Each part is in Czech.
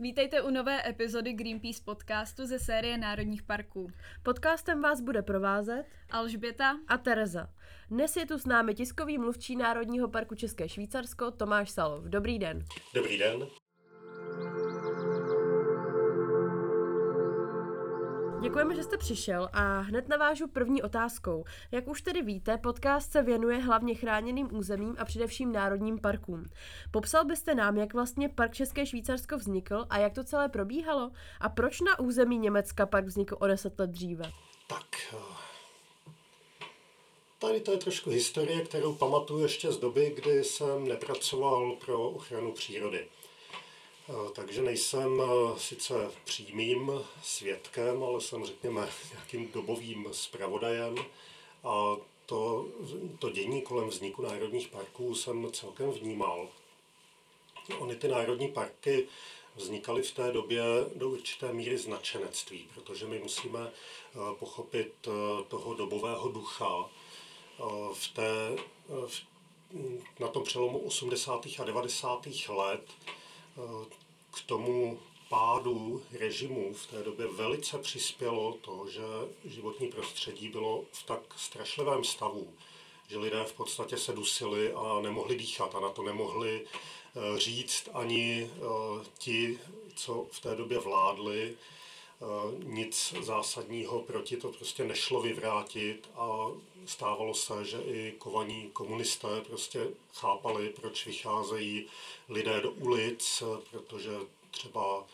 Vítejte u nové epizody Greenpeace podcastu ze série Národních parků. Podcastem vás bude provázet Alžběta a Tereza. Dnes je tu s námi tiskový mluvčí Národního parku České Švýcarsko Tomáš Salov. Dobrý den. Dobrý den. Děkujeme, že jste přišel a hned navážu první otázkou. Jak už tedy víte, podcast se věnuje hlavně chráněným územím a především národním parkům. Popsal byste nám, jak vlastně park České Švýcarsko vznikl a jak to celé probíhalo? A proč na území Německa park vznikl o deset let dříve? Tak, eh, tady to je trošku historie, kterou pamatuju ještě z doby, kdy jsem nepracoval pro ochranu přírody. Eh, takže nejsem eh, sice přímým svědkem, ale jsem, řekněme, nějakým dobovým zpravodajem. A to, to dění kolem vzniku národních parků jsem celkem vnímal. Ony ty národní parky vznikaly v té době do určité míry značenectví, protože my musíme eh, pochopit toho dobového ducha v té, v, na tom přelomu 80. a 90. let k tomu pádu režimu v té době velice přispělo to, že životní prostředí bylo v tak strašlivém stavu, že lidé v podstatě se dusili a nemohli dýchat a na to nemohli eh, říct ani eh, ti, co v té době vládli, nic zásadního proti to prostě nešlo vyvrátit a stávalo se, že i kovaní komunisté prostě chápali, proč vycházejí lidé do ulic, protože třeba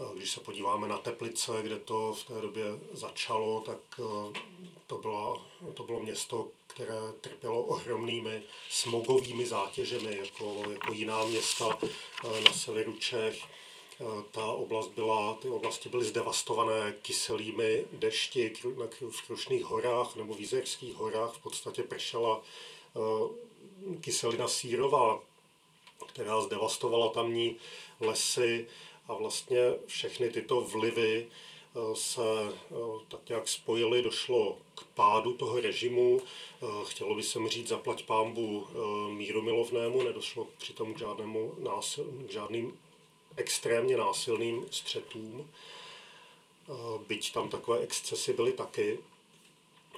eh, když se podíváme na Teplice, kde to v té době začalo, tak eh, to, bylo to bylo město, které trpělo ohromnými smogovými zátěžemi, jako, jako jiná města eh, na severu Čech. Ta oblast byla, ty oblasti byly zdevastované kyselými dešti v Krušných horách nebo v Jizerských horách. V podstatě pršela kyselina sírová, která zdevastovala tamní lesy a vlastně všechny tyto vlivy eh, se eh, tak nějak spojily, došlo k pádu toho režimu. Eh, chtělo by se mi říct zaplať pámbu míromilovnému, nedošlo přitom k, žádnému násil, k žádným extrémně násilným střetům, byť tam takové excesy byly taky.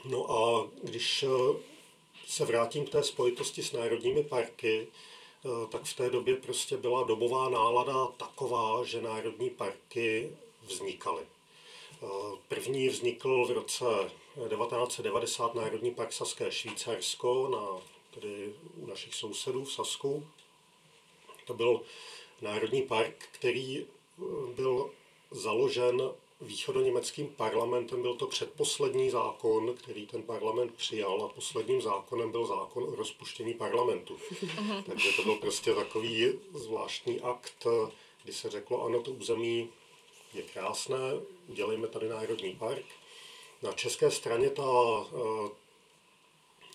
No a když se vrátím k té spojitosti s národními parky, Eh, tak v té době prostě byla dobová nálada taková, že národní parky vznikaly. Eh, první vznikl v roce 1990 Národní park Saské Švýcarsko, na, tedy u našich sousedů v Sasku. To byl národní park, který eh, byl založen východoněmeckým parlamentem. Byl to předposlední zákon, který ten parlament přijal a posledním zákonem byl zákon o rozpuštění parlamentu. Takže to byl prostě takový zvláštní akt, kdy se řeklo, ano, to území je krásné, udělejme tady národní park. Na české straně ta uh,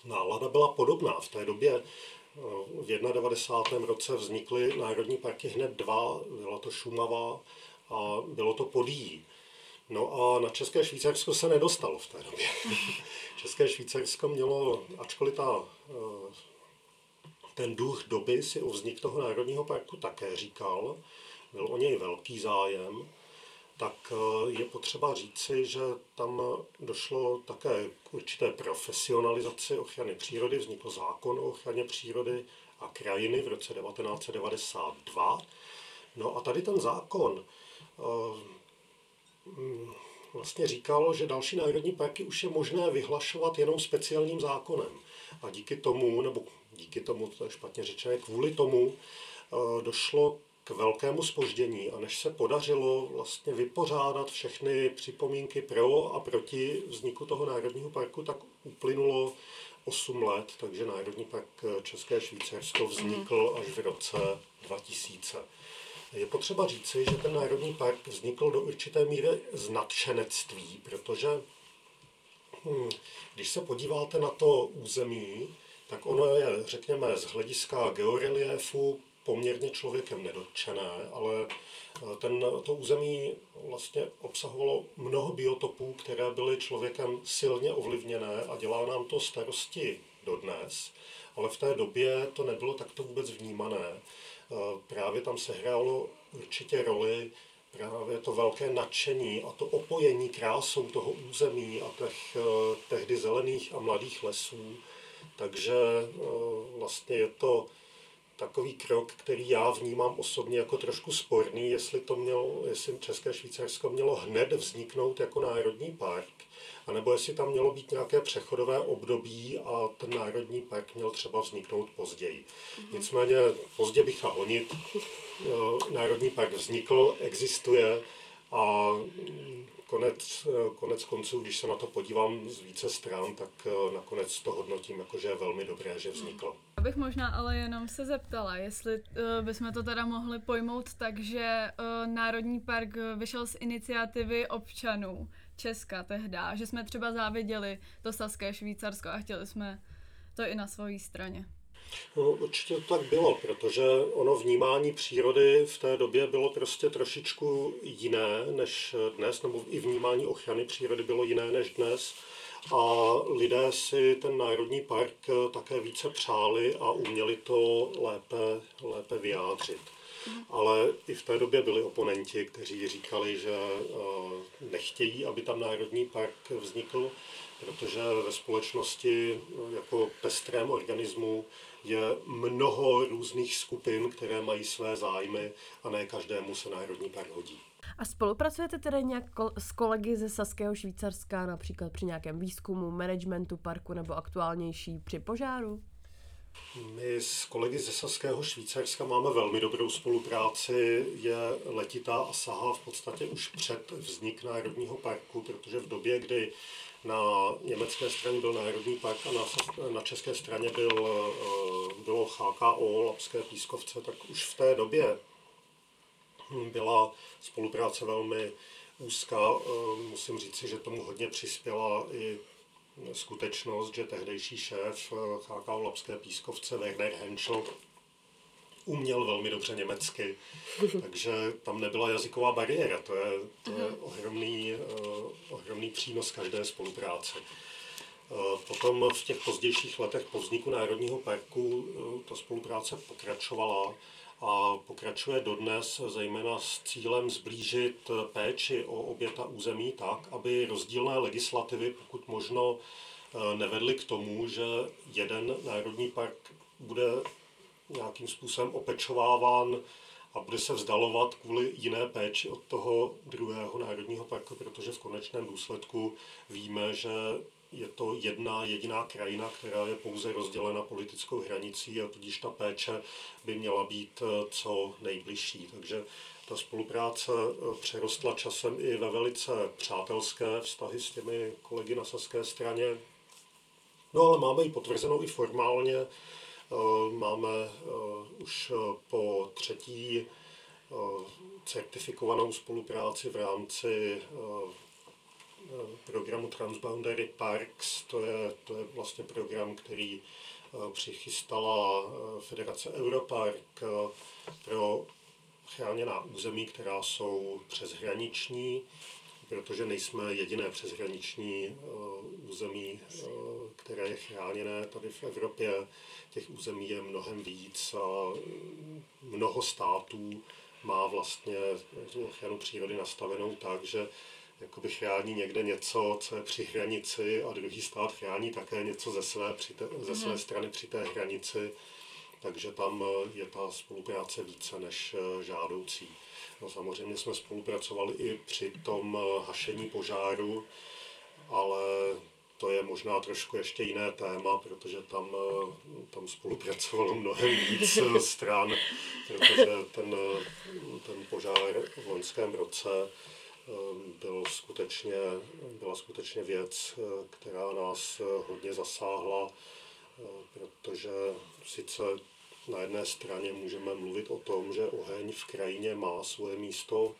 nálada byla podobná. V té době v 91. roce vznikly národní parky hned dva, byla to Šumava a bylo to Podíjí. No a na České Švýcarsko se nedostalo v té době. České Švýcarsko mělo, ačkoliv ta, eh, ten duch doby si o vznik toho národního parku také říkal, byl o něj velký zájem, tak eh, je potřeba říci, že tam došlo také k určité profesionalizaci ochrany přírody, vznikl zákon o ochraně přírody a krajiny v roce 1992. No a tady ten zákon eh, Mm, vlastně říkal, že další národní parky už je možné vyhlašovat jenom speciálním zákonem. A díky tomu, nebo díky tomu, to je špatně řečené, kvůli tomu eh, došlo k velkému spoždění a než se podařilo vlastně vypořádat všechny připomínky pro a proti vzniku toho národního parku, tak uplynulo 8 let, takže Národní park České Švýcarsko vznikl až v roce 2000. Je potřeba říci, že ten národní park vznikl do určité míry z nadšenectví, protože hm, když se podíváte na to území, tak ono je, řekněme, z hlediska georeliefu poměrně člověkem nedotčené, ale eh, ten, to území vlastně obsahovalo mnoho biotopů, které byly člověkem silně ovlivněné a dělá nám to starosti dodnes. Ale v té době to nebylo takto vůbec vnímané. Eh, právě tam se hrálo určitě roli právě to velké nadšení a to opojení krásou toho území a těch tehdy zelených a mladých lesů. Takže vlastně je to takový krok, který já vnímám osobně jako trošku sporný, jestli to mělo, jestli České Švýcarsko mělo hned vzniknout jako národní park, anebo jestli tam mělo být nějaké přechodové období a ten národní park měl třeba vzniknout později. Mm-hmm. Nicméně pozdě bych honit, eh, národní park vznikl, existuje a konec, konec konců, když se na to podívám z více stran, tak eh, nakonec to hodnotím jako, že je velmi dobré, že vzniklo. Já bych možná ale jenom se zeptala, jestli uh, bychom to teda mohli pojmout tak, že Národní park vyšel z iniciativy občanů Česka tehda, že jsme třeba záviděli to Saské Švýcarsko a chtěli jsme to i na svojí straně. No, určitě to tak bylo, protože ono vnímání přírody v té době bylo prostě trošičku jiné než dnes, nebo i vnímání ochrany přírody bylo jiné než dnes. A lidé si ten národní park také více přáli a uměli to lépe, lépe vyjádřit. Ale i v té době byli oponenti, kteří říkali, že eh, nechtějí, aby tam národní park vznikl, protože ve společnosti eh, jako pestrém organismu je mnoho různých skupin, které mají své zájmy a ne každému se národní park hodí. A spolupracujete tedy nějak s kolegy ze Saského Švýcarska, například při nějakém výzkumu, managementu parku nebo aktuálnější při požáru? My s kolegy ze Saského Švýcarska máme velmi dobrou spolupráci. Je letitá a sahá v podstatě už před vznik Národního parku, protože v době, kdy na německé straně byl Národní park a na, na české straně byl, eh, bylo HKO, Lapské pískovce, tak už v té době byla spolupráce velmi úzká. Eh, musím říci, že tomu hodně přispěla i skutečnost, že tehdejší šéf HKO eh, Lapské pískovce Werner Henschel uměl velmi dobře německy, takže tam nebyla jazyková bariéra. To je, to je mhm. ohromný, uh, ohromný přínos každé spolupráce. Uh, potom v těch pozdějších letech po vzniku Národního parku uh, ta spolupráce pokračovala a pokračuje dodnes, zejména s cílem zblížit péči o oběta území tak, aby rozdílné legislativy pokud možno nevedly k tomu, že jeden národní park bude nějakým způsobem opečováván a bude se vzdalovat kvůli jiné péči od toho druhého národního parku, protože v konečném důsledku víme, že je to jedna jediná krajina, která je pouze rozdělena politickou hranicí a tudíž ta péče by měla být eh, co nejbližší. Takže ta spolupráce eh, přerostla časem i ve velice přátelské vztahy s těmi kolegy na saské straně. No ale máme ji potvrzenou i formálně máme eh, už eh, po třetí certifikovanou spolupráci v rámci programu Transboundary Parks. To je, to je vlastně program, který přichystala Federace Europark pro chráněná území, která jsou přeshraniční, protože nejsme jediné přeshraniční území, které je chráněné tady v Evropě těch území je mnohem víc a mnoho států má vlastně tu ochranu přírody nastavenou tak, že jakoby chrání někde něco, co je při hranici a druhý stát chrání také něco ze své, při te, ze své mhm. strany při té hranici, takže tam je ta spolupráce více než eh, žádoucí. No, samozřejmě jsme spolupracovali i při tom eh, hašení požáru, ale to je možná trošku ještě jiné téma, protože tam, eh, tam spolupracovalo mnohem víc eh, stran, protože ten, ten požár v loňském roce byl skutečně, byla skutečně věc, která nás hodně zasáhla, protože sice na jedné straně můžeme mluvit o tom, že oheň v krajině má svoje místo,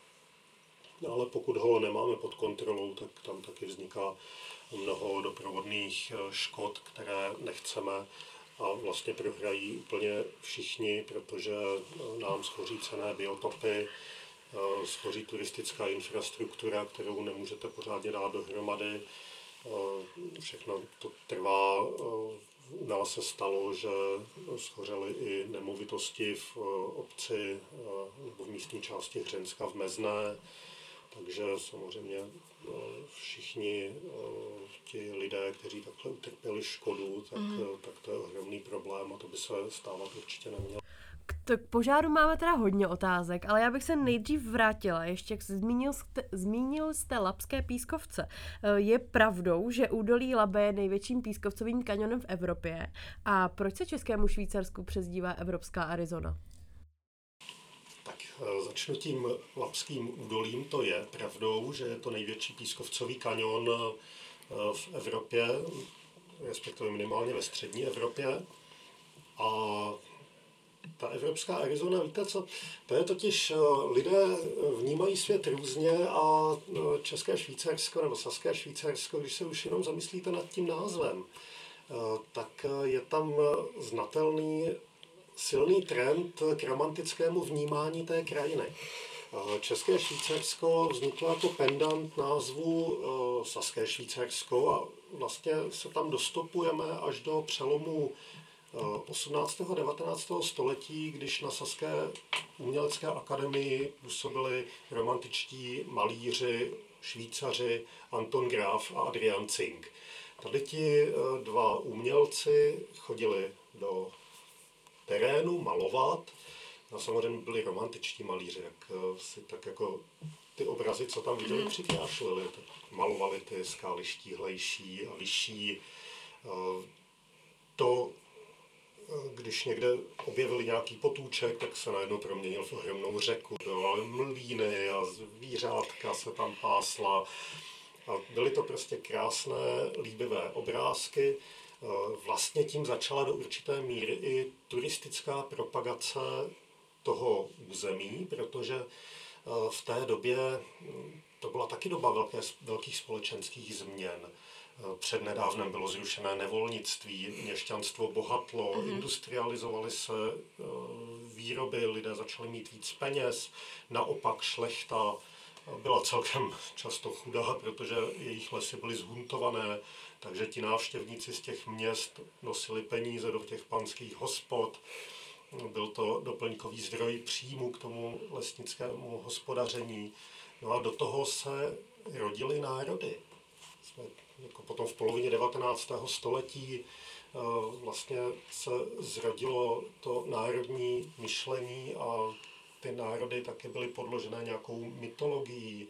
ale pokud ho nemáme pod kontrolou, tak tam taky vzniká mnoho doprovodných eh, škod, které nechceme a vlastně prohrají úplně všichni, protože eh, nám schoří cené biotopy, eh, schoří turistická infrastruktura, kterou nemůžete pořádně dát dohromady. Všechno to trvá. U nás se stalo, že schořely i nemovitosti v obci nebo v místní části Hřenska v Mezné. Takže samozřejmě všichni ti lidé, kteří takhle utrpěli škodu, tak, mm. tak to je ohromný problém a to by se stávat určitě nemělo. K, k požáru máme teda hodně otázek, ale já bych se nejdřív vrátila, ještě jak zmínil jste, zmínil jste Labské pískovce. Eh, je pravdou, že údolí Labe je největším pískovcovým kanionem v Evropě a proč se Českému Švýcarsku přezdívá Evropská Arizona? Tak eh, začnu tím Labským údolím, to je pravdou, že je to největší pískovcový kanion eh, v Evropě, respektive minimálně ve střední Evropě. A ta evropská Arizona, víte co, to je totiž, eh, lidé vnímají svět různě a eh, České Švýcarsko nebo Saské Švýcarsko, když se už jenom zamyslíte nad tím názvem, eh, tak je tam znatelný silný trend k romantickému vnímání té krajiny. České Švýcarsko vzniklo jako pendant názvu Saské Švýcarsko a vlastně se tam dostupujeme až do přelomu 18. a 19. století, když na Saské umělecké akademii působili romantičtí malíři, švýcaři Anton Graf a Adrian Zink. Tady ti eh, dva umělci chodili do terénu malovat. A samozřejmě byli romantičtí malíři, jak eh, si tak jako ty obrazy, co tam viděli, mhm. přikrášlili. Malovali ty skály štíhlejší a vyšší. Eh, to když někde objevili nějaký potůček, tak se najednou proměnil v ohromnou řeku. Byly mlíny a zvířátka se tam pásla. A byly to prostě krásné, líbivé obrázky. Vlastně tím začala do určité míry i turistická propagace toho území, protože v té době to byla taky doba velké, velkých společenských změn před nedávnem bylo zrušené nevolnictví, měšťanstvo bohatlo, mm-hmm. industrializovaly se eh, výroby, lidé začali mít víc peněz, naopak šlechta byla celkem často chudá, protože jejich lesy byly zhuntované, takže ti návštěvníci z těch měst nosili peníze do těch panských hospod. Byl to doplňkový zdroj příjmu k tomu lesnickému hospodaření. No a do toho se rodily národy. Jsme jako potom v polovině 19. století eh, vlastně se zrodilo to národní myšlení a ty národy taky byly podložené nějakou mytologií.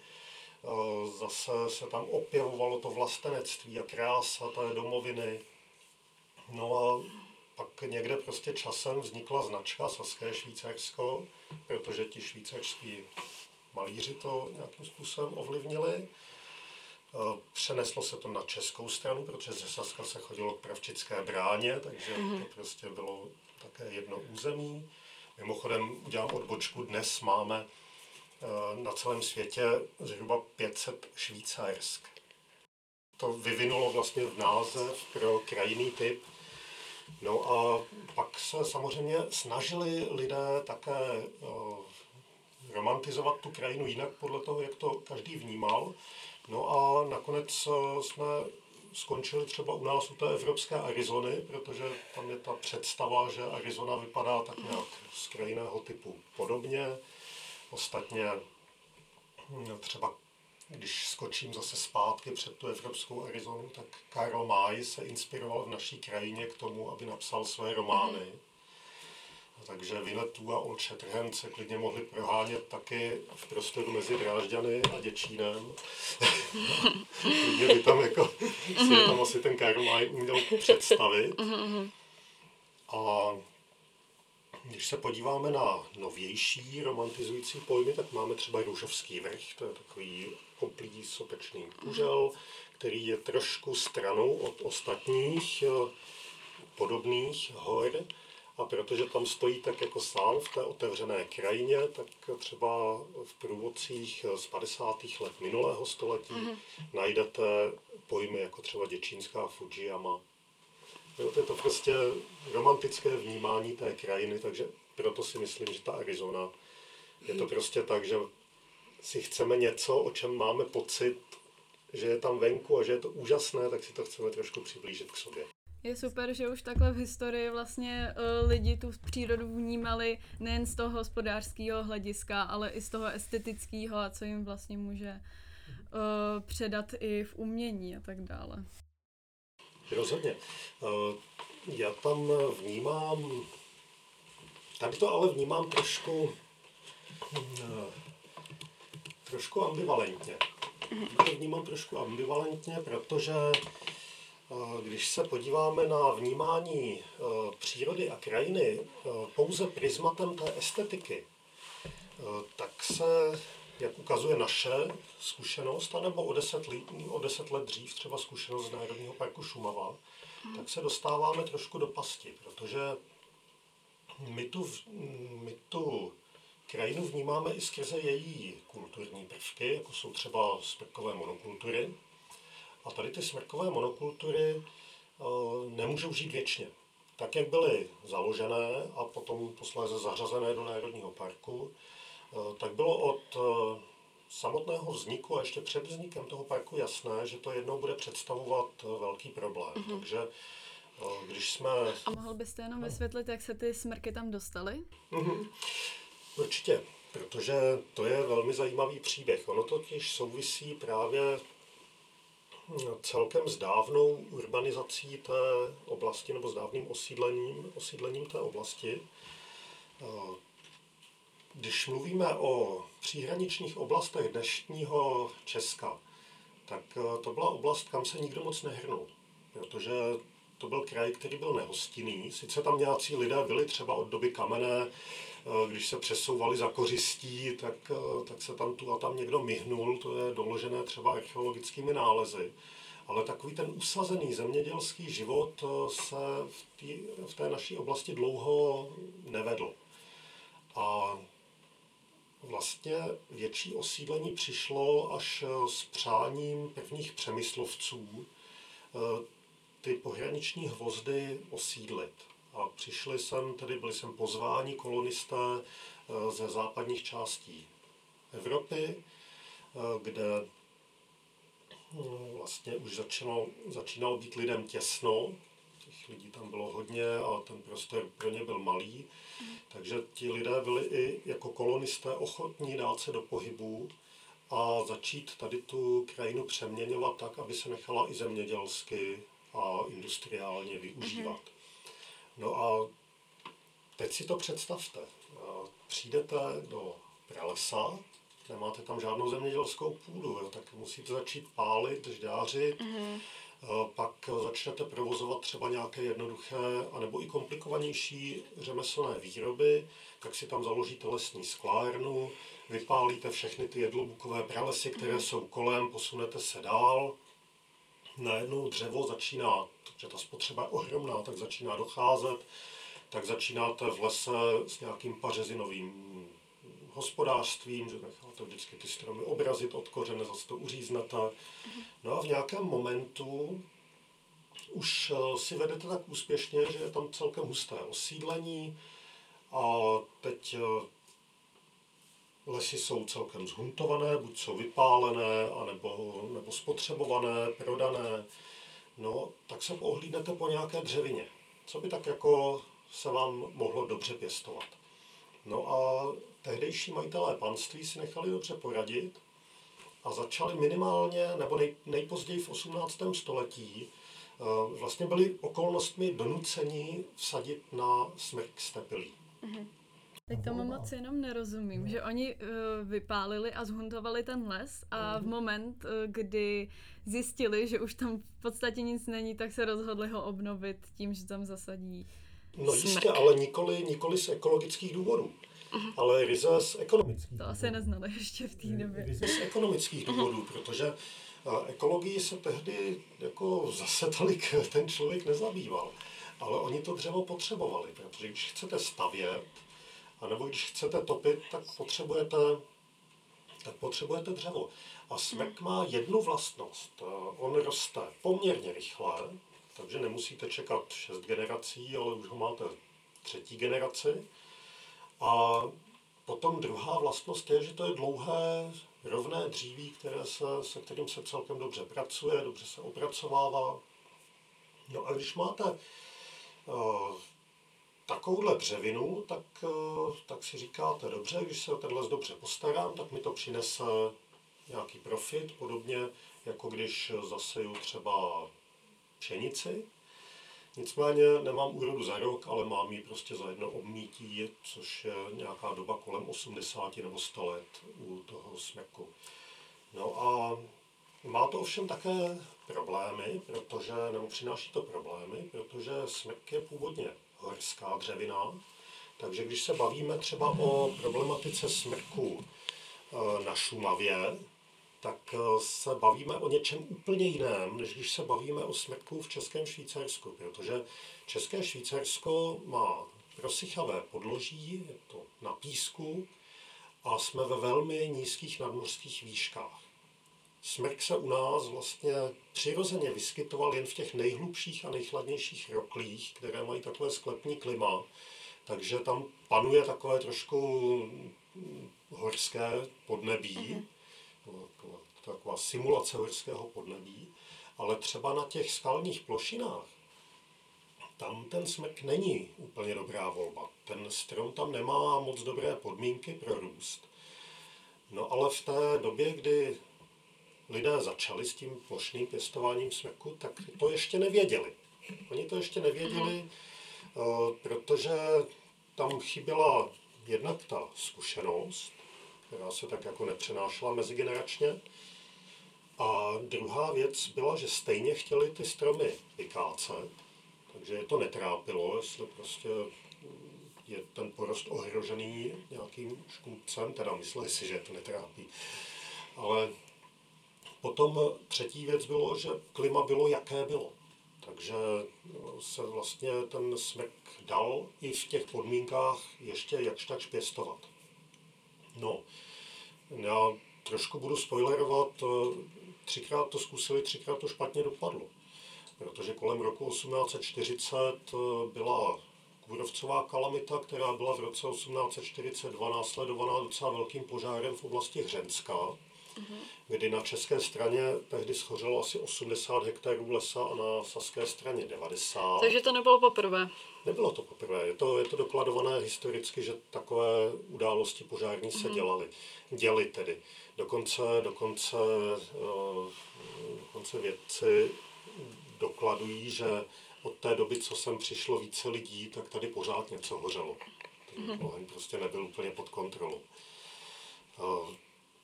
Eh, zase se tam opěvovalo to vlastenectví a krása té domoviny. No a pak někde prostě časem vznikla značka Saské Švýcarsko, protože ti švýcarský malíři to nějakým způsobem ovlivnili. Eh, přeneslo se to na českou stranu, protože ze Saska se chodilo k Pravčické bráně, takže mm-hmm. to prostě bylo také jedno území. Mimochodem udělám odbočku, dnes máme eh, na celém světě zhruba 500 Švýcarsk. To vyvinulo vlastně v název pro krajinný typ. No a pak se samozřejmě snažili lidé také eh, romantizovat tu krajinu jinak podle toho, jak to každý vnímal. No a nakonec eh, jsme skončili třeba u nás u té evropské Arizony, protože tam je ta představa, že Arizona vypadá tak nějak z krajinného typu podobně. Ostatně hm, třeba když skočím zase zpátky před tu evropskou Arizonu, tak Karl May se inspiroval v naší krajině k tomu, aby napsal své romány. Mm-hmm takže Vinetů a Old Shatterhand se klidně mohli prohánět taky v prostoru mezi Drážďany a Děčínem. klidně by tam jako, si tam asi ten Karl May uměl představit. A když se podíváme na novější romantizující pojmy, tak máme třeba Růžovský vrch, to je takový oblídý sopečný kužel, který je trošku stranou od ostatních eh, podobných hor a protože tam stojí tak jako sám v té otevřené krajině, tak třeba v průvodcích z 50. let minulého století mm-hmm. najdete pojmy jako třeba děčínská Fujiyama. Jo, je to prostě romantické vnímání té krajiny, takže proto si myslím, že ta Arizona je to prostě tak, že si chceme něco, o čem máme pocit, že je tam venku a že je to úžasné, tak si to chceme trošku přiblížit k sobě. Je super, že už takhle v historii vlastně uh, lidi tu přírodu vnímali nejen z toho hospodářského hlediska, ale i z toho estetického a co jim vlastně může uh, předat i v umění a tak dále. Rozhodně. Uh, já tam vnímám, tady to ale vnímám trošku, trošku ambivalentně. To vnímám trošku ambivalentně, protože když se podíváme na vnímání e, přírody a krajiny e, pouze prismatem té estetiky, tak se, jak ukazuje naše zkušenost, anebo o deset, let, o deset let dřív třeba zkušenost z Národního parku Šumava, tak se dostáváme trošku do pasti, protože my tu, my tu krajinu vnímáme i skrze její kulturní prvky, jako jsou třeba smrkové monokultury, a tady ty smrkové monokultury eh, nemůžou žít věčně. Tak, jak byly založené a potom posléze zařazené do Národního parku, eh, tak bylo od eh, samotného vzniku a ještě před vznikem toho parku jasné, že to jednou bude představovat velký problém. Mm-hmm. Takže když jsme... A mohl byste jenom vysvětlit, jak se ty smrky tam dostaly? Mm-hmm. Určitě, protože to je velmi zajímavý příběh. Ono totiž souvisí právě celkem s dávnou urbanizací té oblasti nebo s dávným osídlením, osídlením té oblasti. Když mluvíme o příhraničních oblastech dnešního Česka, tak to byla oblast, kam se nikdo moc nehrnul, protože to byl kraj, který byl nehostinný. Sice tam nějací lidé byli třeba od doby kamené, Eh, když se přesouvali za kořistí, tak, eh, tak se tam tu a tam někdo myhnul, to je doložené třeba archeologickými nálezy. Ale takový ten usazený zemědělský život eh, se v, tý, v té naší oblasti dlouho nevedl. A vlastně větší osídlení přišlo až s přáním prvních přemyslovců ty pohraniční hvozdy osídlit. A přišli sem, tedy byli sem pozváni kolonisté eh, ze západních částí Evropy, eh, kde hm, vlastně už začalo, začínalo být lidem těsno, těch lidí tam bylo hodně a ten prostor pro ně byl malý, takže ti lidé byli i jako kolonisté ochotní dát se do pohybu a začít tady tu krajinu přeměňovat tak, aby se nechala i zemědělsky a industriálně využívat. No a teď si to představte. Přijdete do pralesa, nemáte tam žádnou zemědělskou půdu, jo, tak musíte začít pálit, žďářit, mm-hmm. pak začnete provozovat třeba nějaké jednoduché anebo i komplikovanější řemeslné výroby, tak si tam založíte lesní sklárnu, vypálíte všechny ty jedlobukové pralesy, které mm-hmm. jsou kolem, posunete se dál, najednou dřevo začíná, že ta spotřeba je ohromná, tak začíná docházet, tak začínáte v lese s nějakým pařezinovým hospodářstvím, že necháte vždycky ty stromy obrazit od kořene, zase to uříznete. No a v nějakém momentu už eh, si vedete tak úspěšně, že je tam celkem husté osídlení a teď eh, Lesy jsou celkem zhuntované, buď jsou vypálené, anebo, nebo spotřebované, prodané. No, tak se ohlídnete po nějaké dřevině. Co by tak jako se vám mohlo dobře pěstovat. No a tehdejší majitelé panství si nechali dobře poradit a začali minimálně, nebo nej, nejpozději v 18. století, eh, vlastně byli okolnostmi donuceni vsadit na smrk stepilí. Mm-hmm. Teď tomu moc jenom nerozumím, že oni uh, vypálili a zhuntovali ten les a v mhm. moment, uh, kdy zjistili, že už tam v podstatě nic není, tak se rozhodli ho obnovit tím, že tam zasadí No smrk. jistě, ale nikoli, nikoli z ekologických důvodů, uh-huh. ale ryze z ekonomických To asi neznali ještě v té době. Ryze z ekonomických uh-huh. důvodů, protože ekologii se tehdy jako zase tolik ten člověk nezabýval. Ale oni to dřevo potřebovali, protože když chcete stavět, a nebo když chcete topit, tak potřebujete, tak potřebujete dřevo. A smrk má jednu vlastnost. On roste poměrně rychle, takže nemusíte čekat šest generací, ale už ho máte třetí generaci. A potom druhá vlastnost je, že to je dlouhé rovné dříví, které se, se kterým se celkem dobře pracuje, dobře se opracovává. No a když máte uh, takovouhle dřevinu, tak, uh, tak si říkáte, dobře, když se o tenhle dobře postarám, tak mi to přinese nějaký profit, podobně jako když zaseju třeba pšenici. Nicméně nemám úrodu za rok, ale mám ji prostě za jedno obmítí, což je nějaká doba kolem 80 nebo 100 let u toho smeku. No a má to ovšem také problémy, protože, nebo přináší to problémy, protože smek je původně horská dřevina, takže když se bavíme třeba o problematice smrku eh, na Šumavě, tak eh, se bavíme o něčem úplně jiném, než když se bavíme o smrku v Českém Švýcarsku, protože České Švýcarsko má prosychavé podloží, je to na písku a jsme ve velmi nízkých nadmořských výškách. Smrk se u nás vlastně přirozeně vyskytoval jen v těch nejhlubších a nejchladnějších roklích, které mají takové sklepní klima, takže tam panuje takové trošku horské podnebí. Mm-hmm taková simulace horského podnebí, ale třeba na těch skalních plošinách, tam ten smek není úplně dobrá volba. Ten strom tam nemá moc dobré podmínky pro růst. No ale v té době, kdy lidé začali s tím plošným pěstováním smeku, tak to ještě nevěděli. Oni to ještě nevěděli, mm-hmm. protože tam chyběla jednak ta zkušenost, která se tak jako nepřenášela mezigeneračně. A druhá věc byla, že stejně chtěli ty stromy vykácet, takže je to netrápilo, jestli prostě je ten porost ohrožený nějakým škůdcem, teda mysleli si, že to netrápí. Ale potom třetí věc bylo, že klima bylo, jaké bylo. Takže se vlastně ten smek dal i v těch podmínkách ještě jakž tak pěstovat. No, já trošku budu spoilerovat, třikrát to zkusili, třikrát to špatně dopadlo. Protože kolem roku 1840 eh, byla kůrovcová kalamita, která byla v roce 1842 následovaná docela velkým požárem v oblasti Hřenska, uh-huh. kdy na české straně tehdy schořelo asi 80 hektarů lesa a na saské straně 90. Takže to nebylo poprvé. Nebylo to poprvé. Je to, je to dokladované historicky, že takové události požární se uh-huh. dělaly. Děly tedy. Dokonce, dokonce, uh, dokonce vědci dokladují, že od té doby, co sem přišlo více lidí, tak tady pořád něco hořelo. Ten mm-hmm. oheň prostě nebyl úplně pod kontrolou. Uh,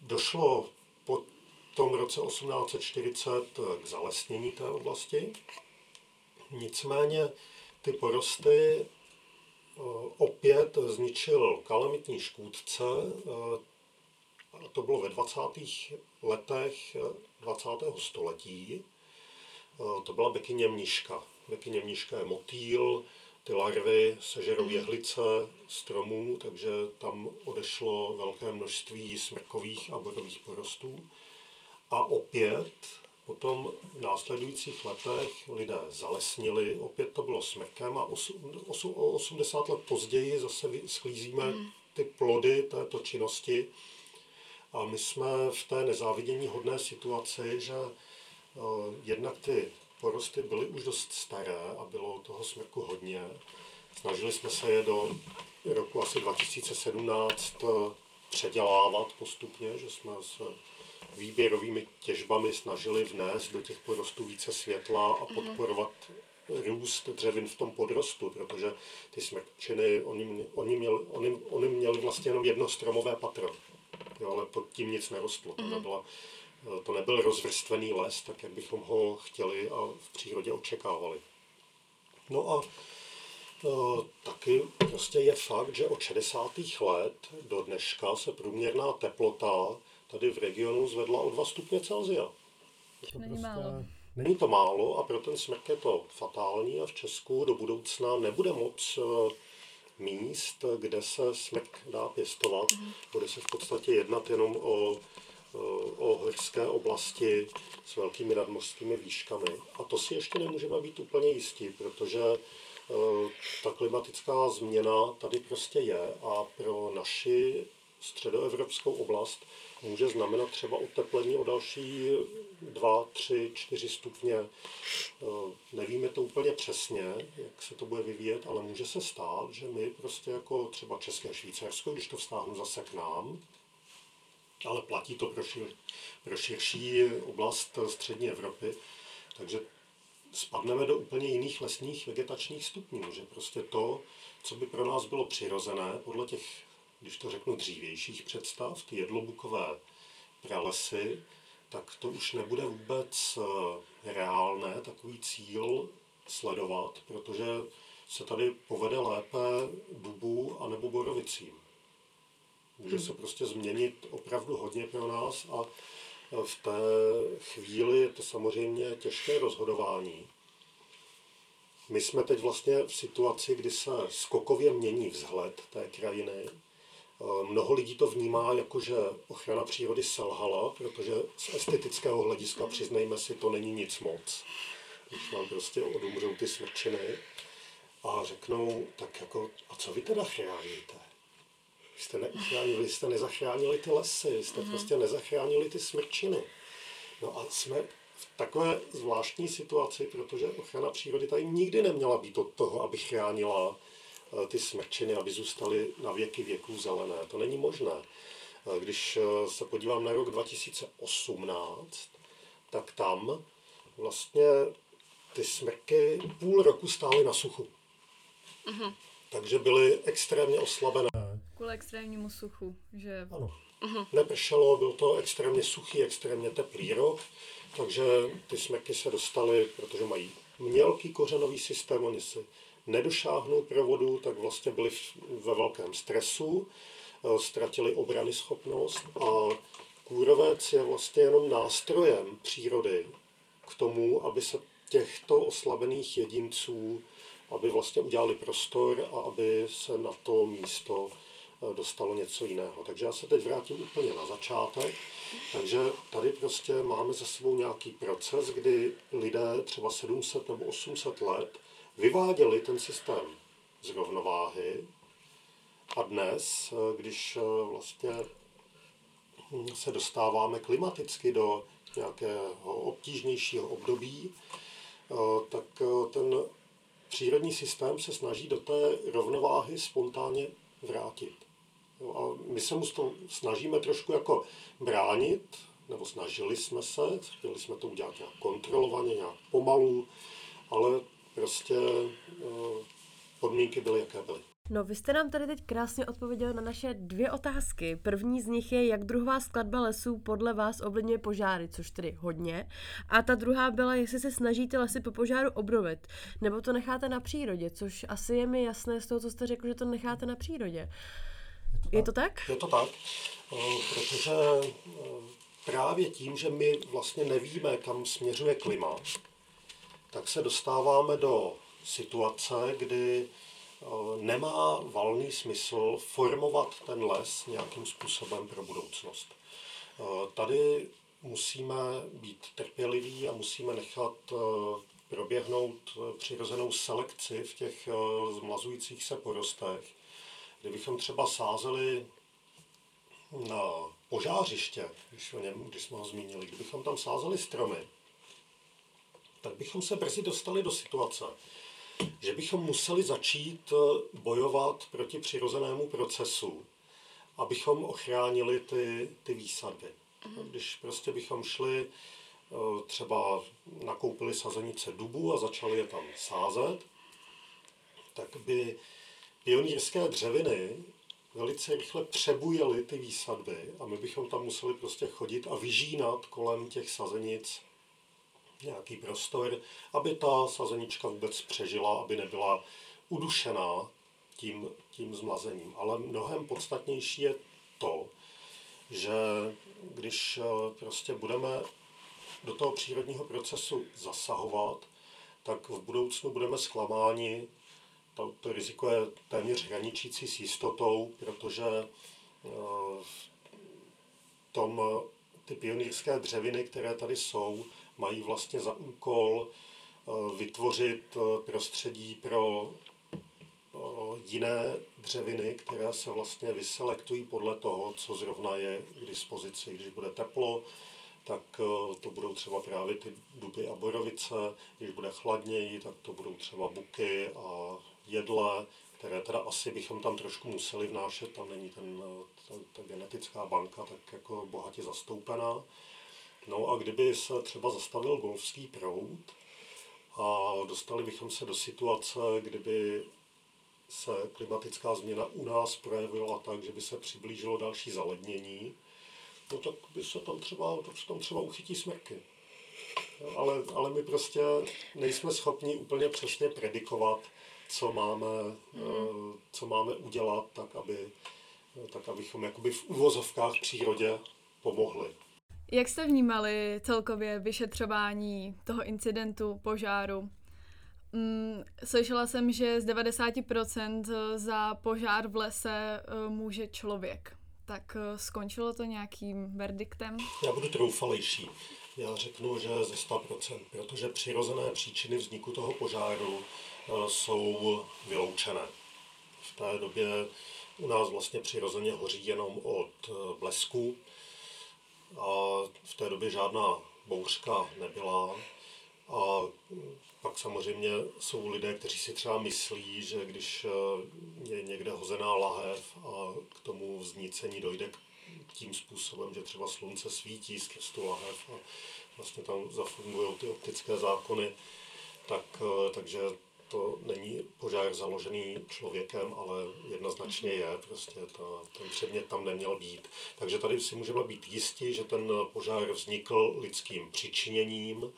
došlo po tom roce 1840 k zalesnění té oblasti. Nicméně ty porosty opět zničil kalamitní škůdce, to bylo ve 20. letech 20. století. To byla bekyně mniška. Bekyně mniška je motýl, ty larvy sežerou mhm. jehlice stromů, takže tam odešlo velké množství smrkových a bodových porostů. A opět potom v následujících letech lidé zalesnili, opět to bylo smrkem a o 80 let později zase schlízíme mhm. ty plody této činnosti. A my jsme v té nezávidění hodné situaci, že uh, jednak ty porosty byly už dost staré a bylo toho smrku hodně. Snažili jsme se je do roku asi 2017 eh, předělávat postupně, že jsme se výběrovými těžbami snažili vnést do těch porostů více světla a mhm. podporovat růst dřevin v tom podrostu, protože ty smrčiny, oni, oni, měli, oni, oni měli vlastně jenom jedno stromové patro, jo, ale pod tím nic nerostlo. To, mhm. Nebyla, to nebyl rozvrstvený les, tak jak bychom ho chtěli a v přírodě očekávali. No a Uh, taky prostě je fakt, že od 60. let do dneška se průměrná teplota tady v regionu zvedla o 2 stupně Celsia. To není prostě, málo. Není to málo a pro ten smrk je to fatální a v Česku do budoucna nebude moc eh, míst, kde se smrk dá pěstovat. Mm. Bude se v podstatě jednat jenom o, eh, o horské oblasti s velkými nadmořskými výškami. A to si ještě nemůžeme být úplně jistí, protože eh, ta klimatická změna tady prostě je a pro naši středoevropskou oblast může znamenat třeba oteplení o další 2, 3, 4 stupně. Eh, nevíme to úplně přesně, jak se to bude vyvíjet, ale může se stát, že my prostě jako třeba České Švýcarsko, když to vztáhnu zase k nám, ale platí to pro, šir, pro širší oblast střední Evropy, takže spadneme do úplně jiných lesních vegetačních stupňů, že prostě to, co by pro nás bylo přirozené, podle těch, když to řeknu, dřívějších představ, ty jedlobukové pralesy, tak to už nebude vůbec eh, reálné takový cíl sledovat, protože se tady povede lépe dubu anebo borovicím. Může se prostě změnit opravdu hodně pro nás a v té chvíli je to samozřejmě těžké rozhodování. My jsme teď vlastně v situaci, kdy se skokově mění vzhled té krajiny. Mnoho lidí to vnímá jako, že ochrana přírody selhala, protože z estetického hlediska, přiznejme si, to není nic moc. Když nám prostě odumřou ty smrčiny a řeknou, tak jako, a co vy teda chráníte? Vy jste neuchránili, jste nezachránili ty lesy, jste mm-hmm. prostě nezachránili ty smrčiny. No a jsme v takové zvláštní situaci, protože ochrana přírody tady nikdy neměla být od toho, aby chránila eh, ty smrčiny, aby zůstaly na věky věků zelené. To není možné. Eh, když eh, se podívám na rok 2018, tak tam vlastně ty smrky půl roku stály na suchu. Mm-hmm. Takže byly extrémně oslabené. Kvůli extrémnímu suchu, že... Ano. Uh-huh. Nepršelo, byl to extrémně suchý, extrémně teplý rok, takže ty smrky se dostaly, protože mají mělký kořenový systém, oni se nedošáhnou pro vodu, tak vlastně byli ve velkém stresu, eh, ztratili obrany schopnost a kůrovec je vlastně jenom nástrojem přírody k tomu, aby se těchto oslabených jedinců, aby vlastně udělali prostor a aby se na to místo dostalo něco jiného. Takže já se teď vrátím úplně na začátek. Takže tady prostě máme za sebou nějaký proces, kdy lidé třeba 700 nebo 800 let vyváděli ten systém z rovnováhy a dnes, eh, když eh, vlastně se dostáváme klimaticky do nějakého obtížnějšího období, tak ten přírodní systém se snaží do té rovnováhy spontánně vrátit. A my se mu to snažíme trošku jako bránit, nebo snažili jsme se, chtěli jsme to udělat nějak kontrolovaně, nějak pomalu, ale prostě eh, podmínky byly, jaké byly. No, vy jste nám tady teď krásně odpověděli na naše dvě otázky. První z nich je, jak druhová skladba lesů podle vás ovlivňuje požáry, což tedy hodně. A ta druhá byla, jestli se snažíte lesy po požáru obnovit, nebo to necháte na přírodě, což asi je mi jasné z toho, co jste řekl, že to necháte na přírodě. Je to tak? Je to tak, eh, protože eh, právě tím, že my vlastně nevíme, kam směřuje klima, tak se dostáváme do situace, kdy eh, nemá valný smysl formovat ten les nějakým způsobem pro budoucnost. Tady musíme být trpěliví a musíme nechat proběhnout přirozenou selekci v těch zmlazujících se porostech Kdybychom třeba sázeli na požářiště, když, o něm, když jsme ho zmínili, kdybychom tam sázeli stromy, tak bychom se brzy dostali do situace, že bychom museli začít eh, bojovat proti přirozenému procesu, abychom ochránili ty, ty výsadby. Mhm. Když prostě bychom šli, eh, třeba nakoupili sazenice dubu a začali je tam sázet, tak by pionýrské dřeviny velice rychle přebujely ty výsadby a my bychom tam museli prostě chodit a vyžínat kolem těch sazenic nějaký prostor, aby ta sazenička vůbec přežila, aby nebyla udušená tím, tím zmlazením. Ale mnohem podstatnější je to, že když eh, prostě budeme do toho přírodního procesu zasahovat, tak v budoucnu budeme zklamáni to, to riziko je téměř hraničící s jistotou, protože eh, v tom ty pionýrské dřeviny, které tady jsou, mají vlastně za úkol eh, vytvořit eh, prostředí pro jiné dřeviny, které se vlastně vyselektují podle toho, co zrovna je k dispozici. Když bude teplo, tak to budou třeba právě ty duby a borovice, když bude chladněji, tak to budou třeba buky a jedle, které teda asi bychom tam trošku museli vnášet, tam není ten, ta, ta genetická banka tak jako bohatě zastoupená. No a kdyby se třeba zastavil golfský proud a dostali bychom se do situace, kdyby se klimatická změna u nás projevila tak, že by se přiblížilo další zalednění, no tak by se tam třeba, to se tam třeba uchytí smrky. Ale, ale my prostě nejsme schopni úplně přesně predikovat, co máme, mm. co máme udělat, tak, aby, tak abychom jakoby v uvozovkách přírodě pomohli. Jak jste vnímali celkově vyšetřování toho incidentu, požáru? Mm, slyšela jsem, že z 90% za požár v lese eh, může člověk. Tak eh, skončilo to nějakým verdiktem? Já budu troufalejší. Já řeknu, že ze 100%, protože přirozené příčiny vzniku toho požáru eh, jsou vyloučené. V té době u nás vlastně přirozeně hoří jenom od blesku a v té době žádná bouřka nebyla. A pak samozřejmě jsou lidé, kteří si třeba myslí, že když eh, je někde hozená lahev a k tomu vznícení dojde tím způsobem, že třeba slunce svítí skrz tu lahev a vlastně tam zafungují ty optické zákony, tak, eh, takže to není požár založený člověkem, ale jednoznačně je, prostě ta, ten předmět tam neměl být. Takže tady si můžeme být jistí, že ten požár vznikl lidským přičiněním,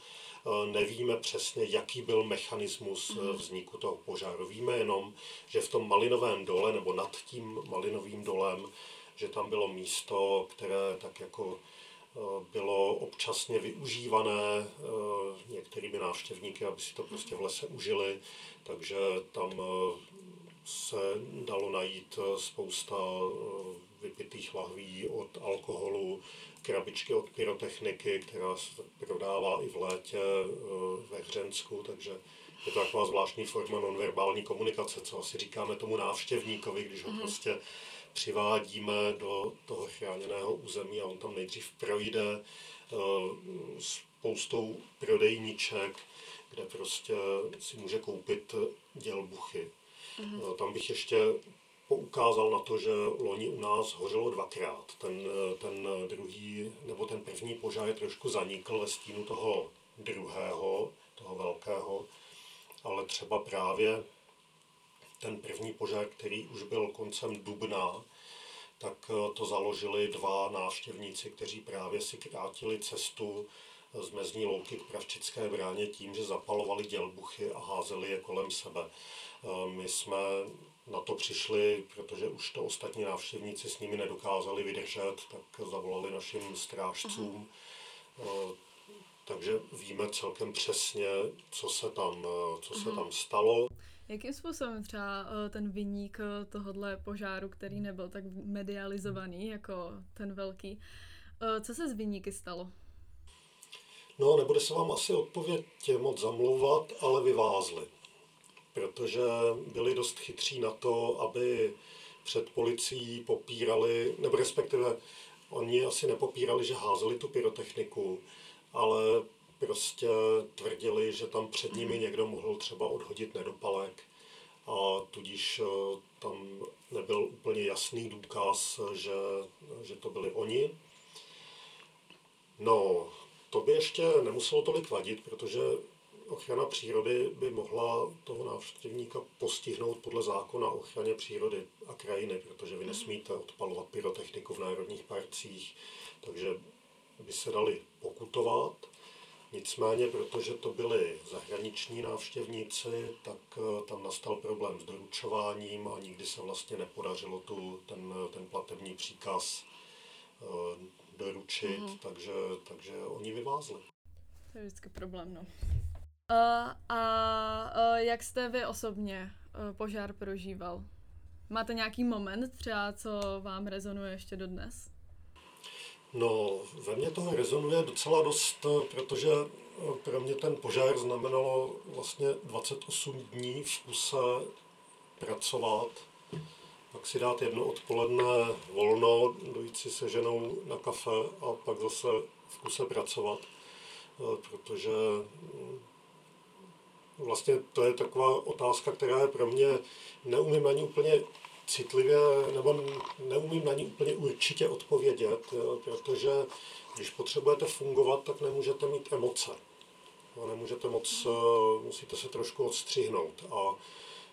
Eh, nevíme přesně, jaký byl mechanismus mhm. vzniku toho požáru. Víme jenom, že v tom malinovém dole nebo nad tím malinovým dolem, že tam bylo místo, které tak jako bylo občasně využívané některými návštěvníky, aby si to prostě v lese užili, takže tam se dalo najít spousta vypitých lahví od alkoholu, krabičky od pyrotechniky, která se prodává i v létě eh, ve Hřensku, takže je to taková zvláštní forma nonverbální komunikace, co asi říkáme tomu návštěvníkovi, když ho mm. prostě přivádíme do toho chráněného území a on tam nejdřív projde uh, spoustou prodejniček, kde prostě si může koupit dělbuchy. Mm. Tam bych ještě poukázal na to, že loni u nás hořelo dvakrát. Ten, ten druhý, nebo ten první požár trošku zanikl ve stínu toho druhého, toho velkého, ale třeba právě ten první požár, který už byl koncem dubna, tak to založili dva návštěvníci, kteří právě si krátili cestu z mezní louky k Pravčické bráně tím, že zapalovali dělbuchy a házeli je kolem sebe. My jsme na to přišli, protože už to ostatní návštěvníci s nimi nedokázali vydržet, tak zavolali našim strážcům. Uh-huh. Takže víme celkem přesně, co se tam, co se uh-huh. tam stalo. Jakým způsobem třeba eh, ten vyník eh, tohohle požáru, který nebyl tak medializovaný jako ten velký, co se s vyníky stalo? No, nebude se vám asi odpověď moc zamlouvat, ale vyvázli protože byli dost chytří na to, aby před policií popírali, nebo respektive oni asi nepopírali, že házeli tu pyrotechniku, ale prostě tvrdili, že tam před nimi mhm. někdo mohl třeba odhodit nedopalek a tudíž eh, tam nebyl úplně jasný důkaz, že, že to byli oni. No, to by ještě nemuselo tolik vadit, protože ochrana přírody by mohla toho návštěvníka postihnout podle zákona o ochraně přírody a krajiny, protože vy nesmíte odpalovat pyrotechniku v národních parcích, takže by se dali pokutovat. Nicméně, protože to byli zahraniční návštěvníci, tak eh, tam nastal problém s doručováním a nikdy se vlastně nepodařilo tu, ten, ten platební příkaz eh, doručit, mm. takže, takže oni vyvázli. To je vždycky problém, no. Uh, a uh, jak jste vy osobně uh, požár prožíval? Máte nějaký moment třeba, co vám rezonuje ještě dodnes? No, ve mně toho rezonuje docela dost, protože pro mě ten požár znamenalo vlastně 28 dní v kuse pracovat, pak si dát jedno odpoledne volno, dojít si se ženou na kafe a pak zase v kuse pracovat, eh, protože mm, vlastně to je taková otázka, která je pro mě, neumím ani úplně citlivě, nebo neumím na ní úplně určitě odpovědět, protože když potřebujete fungovat, tak nemůžete mít emoce. Nemůžete moc, eh, musíte se trošku odstřihnout. A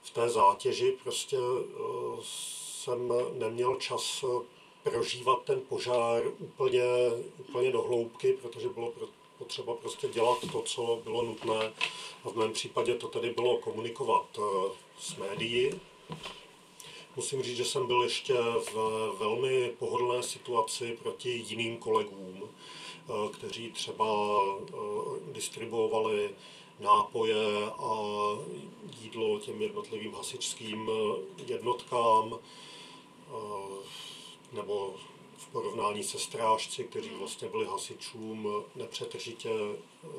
v té zátěži prostě eh, jsem neměl čas eh, prožívat ten požár úplně, úplně do hloubky, protože bylo potřeba prostě dělat to, co bylo nutné. A v mém případě to tedy bylo komunikovat s médií, Musím říct, že jsem byl ještě v velmi pohodlné situaci proti jiným kolegům, eh, kteří třeba eh, distribuovali nápoje a jídlo těm jednotlivým hasičským eh, jednotkám nebo v porovnání se strážci, kteří vlastně byli hasičům nepřetržitě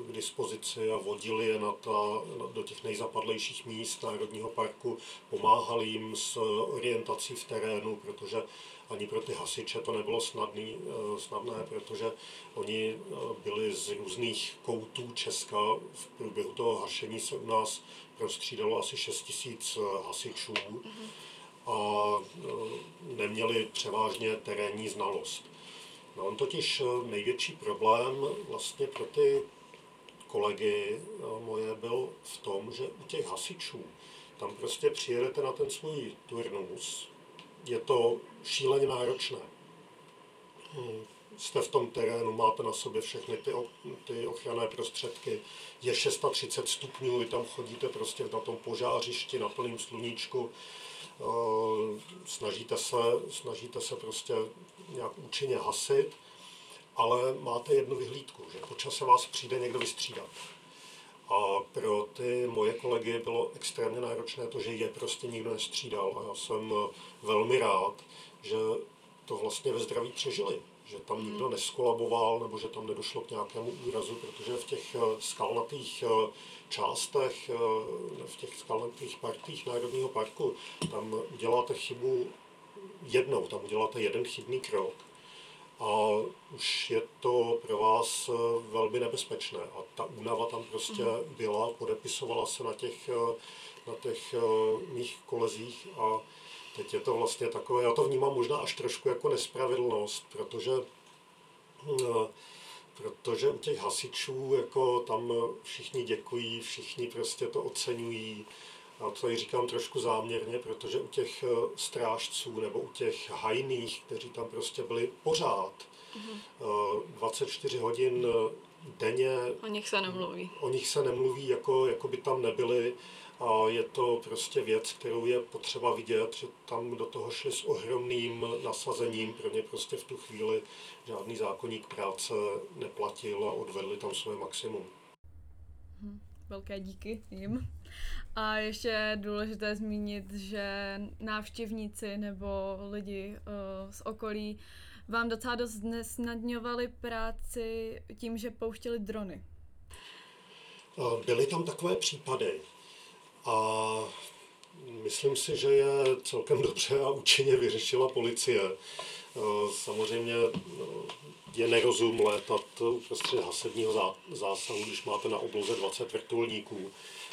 k dispozici a vodili je na ta, do těch nejzapadlejších míst Národního parku, pomáhali jim s orientací v terénu, protože ani pro ty hasiče to nebylo snadný, eh, snadné, protože oni eh, byli z různých koutů Česka. V průběhu toho hašení se u nás prostřídalo asi 6 tisíc eh, hasičů. Mm-hmm a e, neměli převážně terénní znalost. No on totiž e, největší problém vlastně pro ty kolegy e, moje byl v tom, že u těch hasičů tam prostě přijedete na ten svůj turnus, je to šíleně náročné. Hmm, jste v tom terénu, máte na sobě všechny ty, ty ochranné prostředky, je 630 stupňů, vy tam chodíte prostě na tom požářišti, na plném sluníčku, snažíte se, snažíte se prostě nějak účinně hasit, ale máte jednu vyhlídku, že po čase vás přijde někdo vystřídat. A pro ty moje kolegy bylo extrémně náročné to, že je prostě nikdo nestřídal. A já jsem velmi rád, že to vlastně ve zdraví přežili. Že tam nikdo hmm. neskolaboval, nebo že tam nedošlo k nějakému úrazu, protože v těch eh, skalnatých eh, částech, eh, v těch skalnatých partích Národního parku, tam uděláte chybu jednou, tam uděláte jeden chybný krok a už je to pro vás velmi nebezpečné. A ta únava tam prostě mm. byla, podepisovala se na těch, na těch mých kolezích a teď je to vlastně takové, já to vnímám možná až trošku jako nespravedlnost, protože protože u těch hasičů jako tam všichni děkují, všichni prostě to oceňují. A to říkám trošku záměrně, protože u těch eh, strážců nebo u těch hajných, kteří tam prostě byli pořád, mm-hmm. 24 hodin eh, denně. O nich se nemluví. O nich se nemluví, jako, jako by tam nebyli. A je to prostě věc, kterou je potřeba vidět, že tam do toho šli s ohromným nasazením. Pro ně prostě v tu chvíli žádný zákonník práce neplatil a odvedli tam své maximum. Hm, velké díky jim. A ještě je důležité zmínit, že návštěvníci nebo lidi uh, z okolí vám docela dost nesnadňovali práci tím, že pouštěli drony. Byly tam takové případy. A myslím si, že je celkem dobře a účinně vyřešila policie. E, samozřejmě e, je nerozum létat uprostřed hasebního zásahu, když máte na obloze 20 vrtulníků,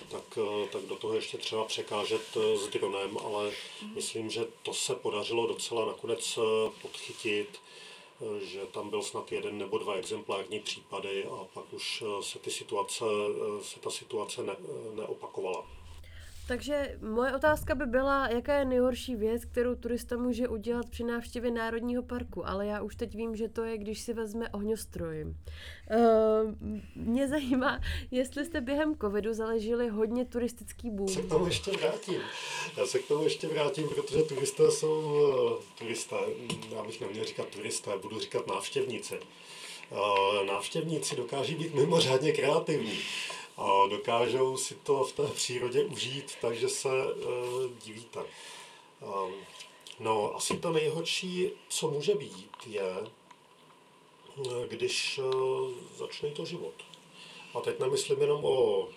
tak, e, tak do toho ještě třeba překážet s dronem, ale myslím, že to se podařilo docela nakonec podchytit, že tam byl snad jeden nebo dva exemplární případy a pak už se, ty situace, se ta situace ne, neopakovala. Takže moje otázka by byla, jaká je nejhorší věc, kterou turista může udělat při návštěvě Národního parku, ale já už teď vím, že to je, když si vezme ohňostroj. Uh, mě zajímá, jestli jste během covidu zaležili hodně turistický boom. Se k tomu ještě vrátím. Já se k tomu ještě vrátím, protože turisté jsou uh, turisté. Já bych neměl říkat turisté, budu říkat návštěvníci. Uh, návštěvníci dokáží být mimořádně kreativní a dokážou si to v té přírodě užít, takže se uh, divíte. Um, no, asi to nejhorší, co může být, je, když uh, začne to život. A teď nemyslím jenom o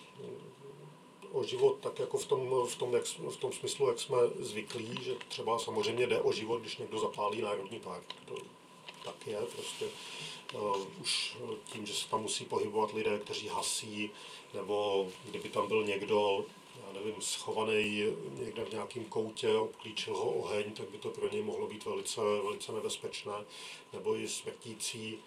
o život tak jako v tom, v tom, jak, v tom smyslu, jak jsme zvyklí, že třeba samozřejmě jde o život, když někdo zapálí národní park. To tak je prostě. Uh, už tím, že se tam musí pohybovat lidé, kteří hasí, nebo kdyby tam byl někdo, já nevím, schovaný někde v nějakém koutě, obklíčil ho oheň, tak by to pro něj mohlo být velice, velice nebezpečné, nebo i smrtící.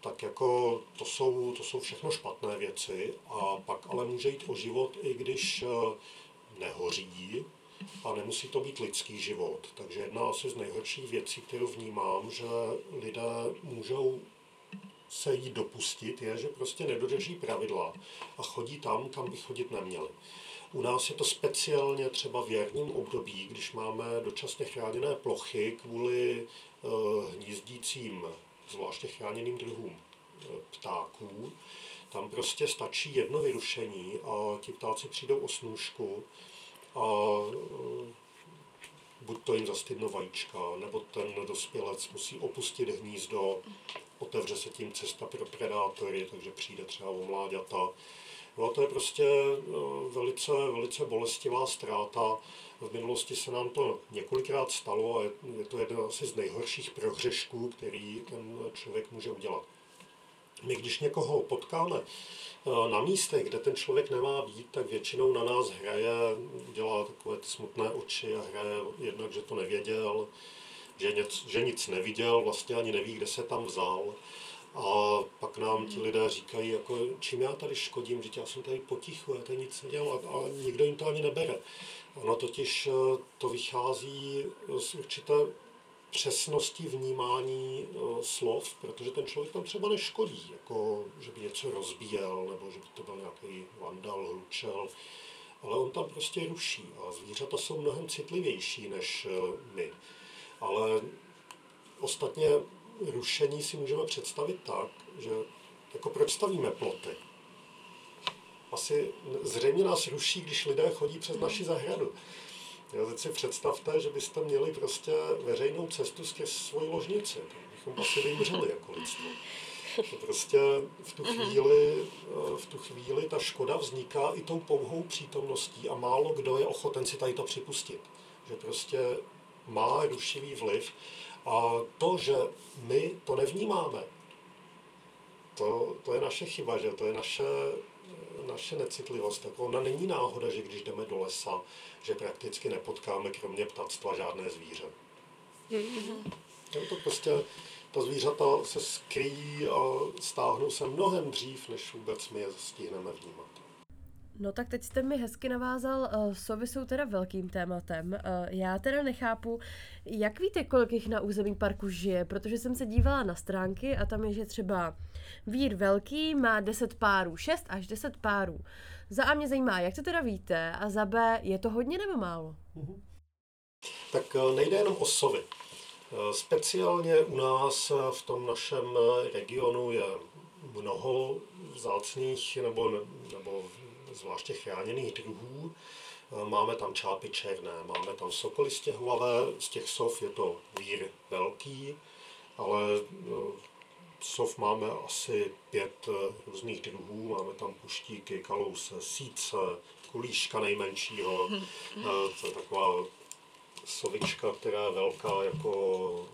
Tak jako to jsou, to jsou všechno špatné věci a pak ale může jít o život, i když nehoří a nemusí to být lidský život. Takže jedna asi z nejhorších věcí, kterou vnímám, že lidé můžou se jí dopustit, je, že prostě nedodrží pravidla a chodí tam, kam by chodit neměli. U nás je to speciálně třeba v jarním období, když máme dočasně chráněné plochy kvůli uh, hnízdícím zvláště chráněným druhům e, ptáků. Tam prostě stačí jedno vyrušení a ti ptáci přijdou o snůžku a e, buď to jim zastydno vajíčka, nebo ten dospělec musí opustit hnízdo, otevře se tím cesta pro predátory, takže přijde třeba o mláďata. No a to je prostě e, velice, velice bolestivá ztráta v minulosti se nám to několikrát stalo a je to jeden asi z nejhorších prohřešků, který ten člověk může udělat. My když někoho potkáme eh, na místech, kde ten člověk nemá být, tak většinou na nás hraje, dělá takové ty smutné oči a hraje jednak, že to nevěděl, že nic, že nic neviděl, vlastně ani neví, kde se tam vzal. A pak nám ti lidé říkají, jako, čím já tady škodím, že já jsem tady potichu, já tady nic nedělal a, a nikdo jim to ani nebere. Ono totiž eh, to vychází z určité přesnosti vnímání eh, slov, protože ten člověk tam třeba neškodí, jako že by něco rozbíjel, nebo že by to byl nějaký vandal, hlučel, ale on tam prostě ruší a zvířata jsou mnohem citlivější než eh, my. Ale ostatně rušení si můžeme představit tak, že jako proč stavíme ploty? asi zřejmě nás ruší, když lidé chodí přes naši zahradu. Jo, teď si představte, že byste měli prostě veřejnou cestu skrz svoji ložnici. Tak bychom asi vymřeli jako lidstvo. To prostě v tu, chvíli, v tu chvíli ta škoda vzniká i tou pouhou přítomností a málo kdo je ochoten si tady to připustit. Že prostě má rušivý vliv a to, že my to nevnímáme, to, to je naše chyba, že to je naše naše necitlivost, jako ona není náhoda, že když jdeme do lesa, že prakticky nepotkáme kromě ptactva žádné zvíře. Mm-hmm. to prostě, ta zvířata se skryjí a stáhnou se mnohem dřív, než vůbec my je stihneme vnímat. No tak teď jste mi hezky navázal, uh, sovy jsou teda velkým tématem. Uh, já teda nechápu, jak víte, kolik jich na území parku žije, protože jsem se dívala na stránky a tam je, že třeba vír velký má 10 párů, 6 až 10 párů. Za A mě zajímá, jak to teda víte a za B, je to hodně nebo málo? Uh-huh. Tak uh, nejde jenom o sovy. Speciálně u nás v tom našem regionu je mnoho vzácných nebo, nebo zvláště chráněných druhů. Eh, máme tam čápy černé, máme tam sokoly stěhovavé, z těch sov je to vír velký, ale eh, sov máme asi pět eh, různých druhů, máme tam puštíky, kalouse, síce, kulíška nejmenšího, to je taková sovička, která je velká jako,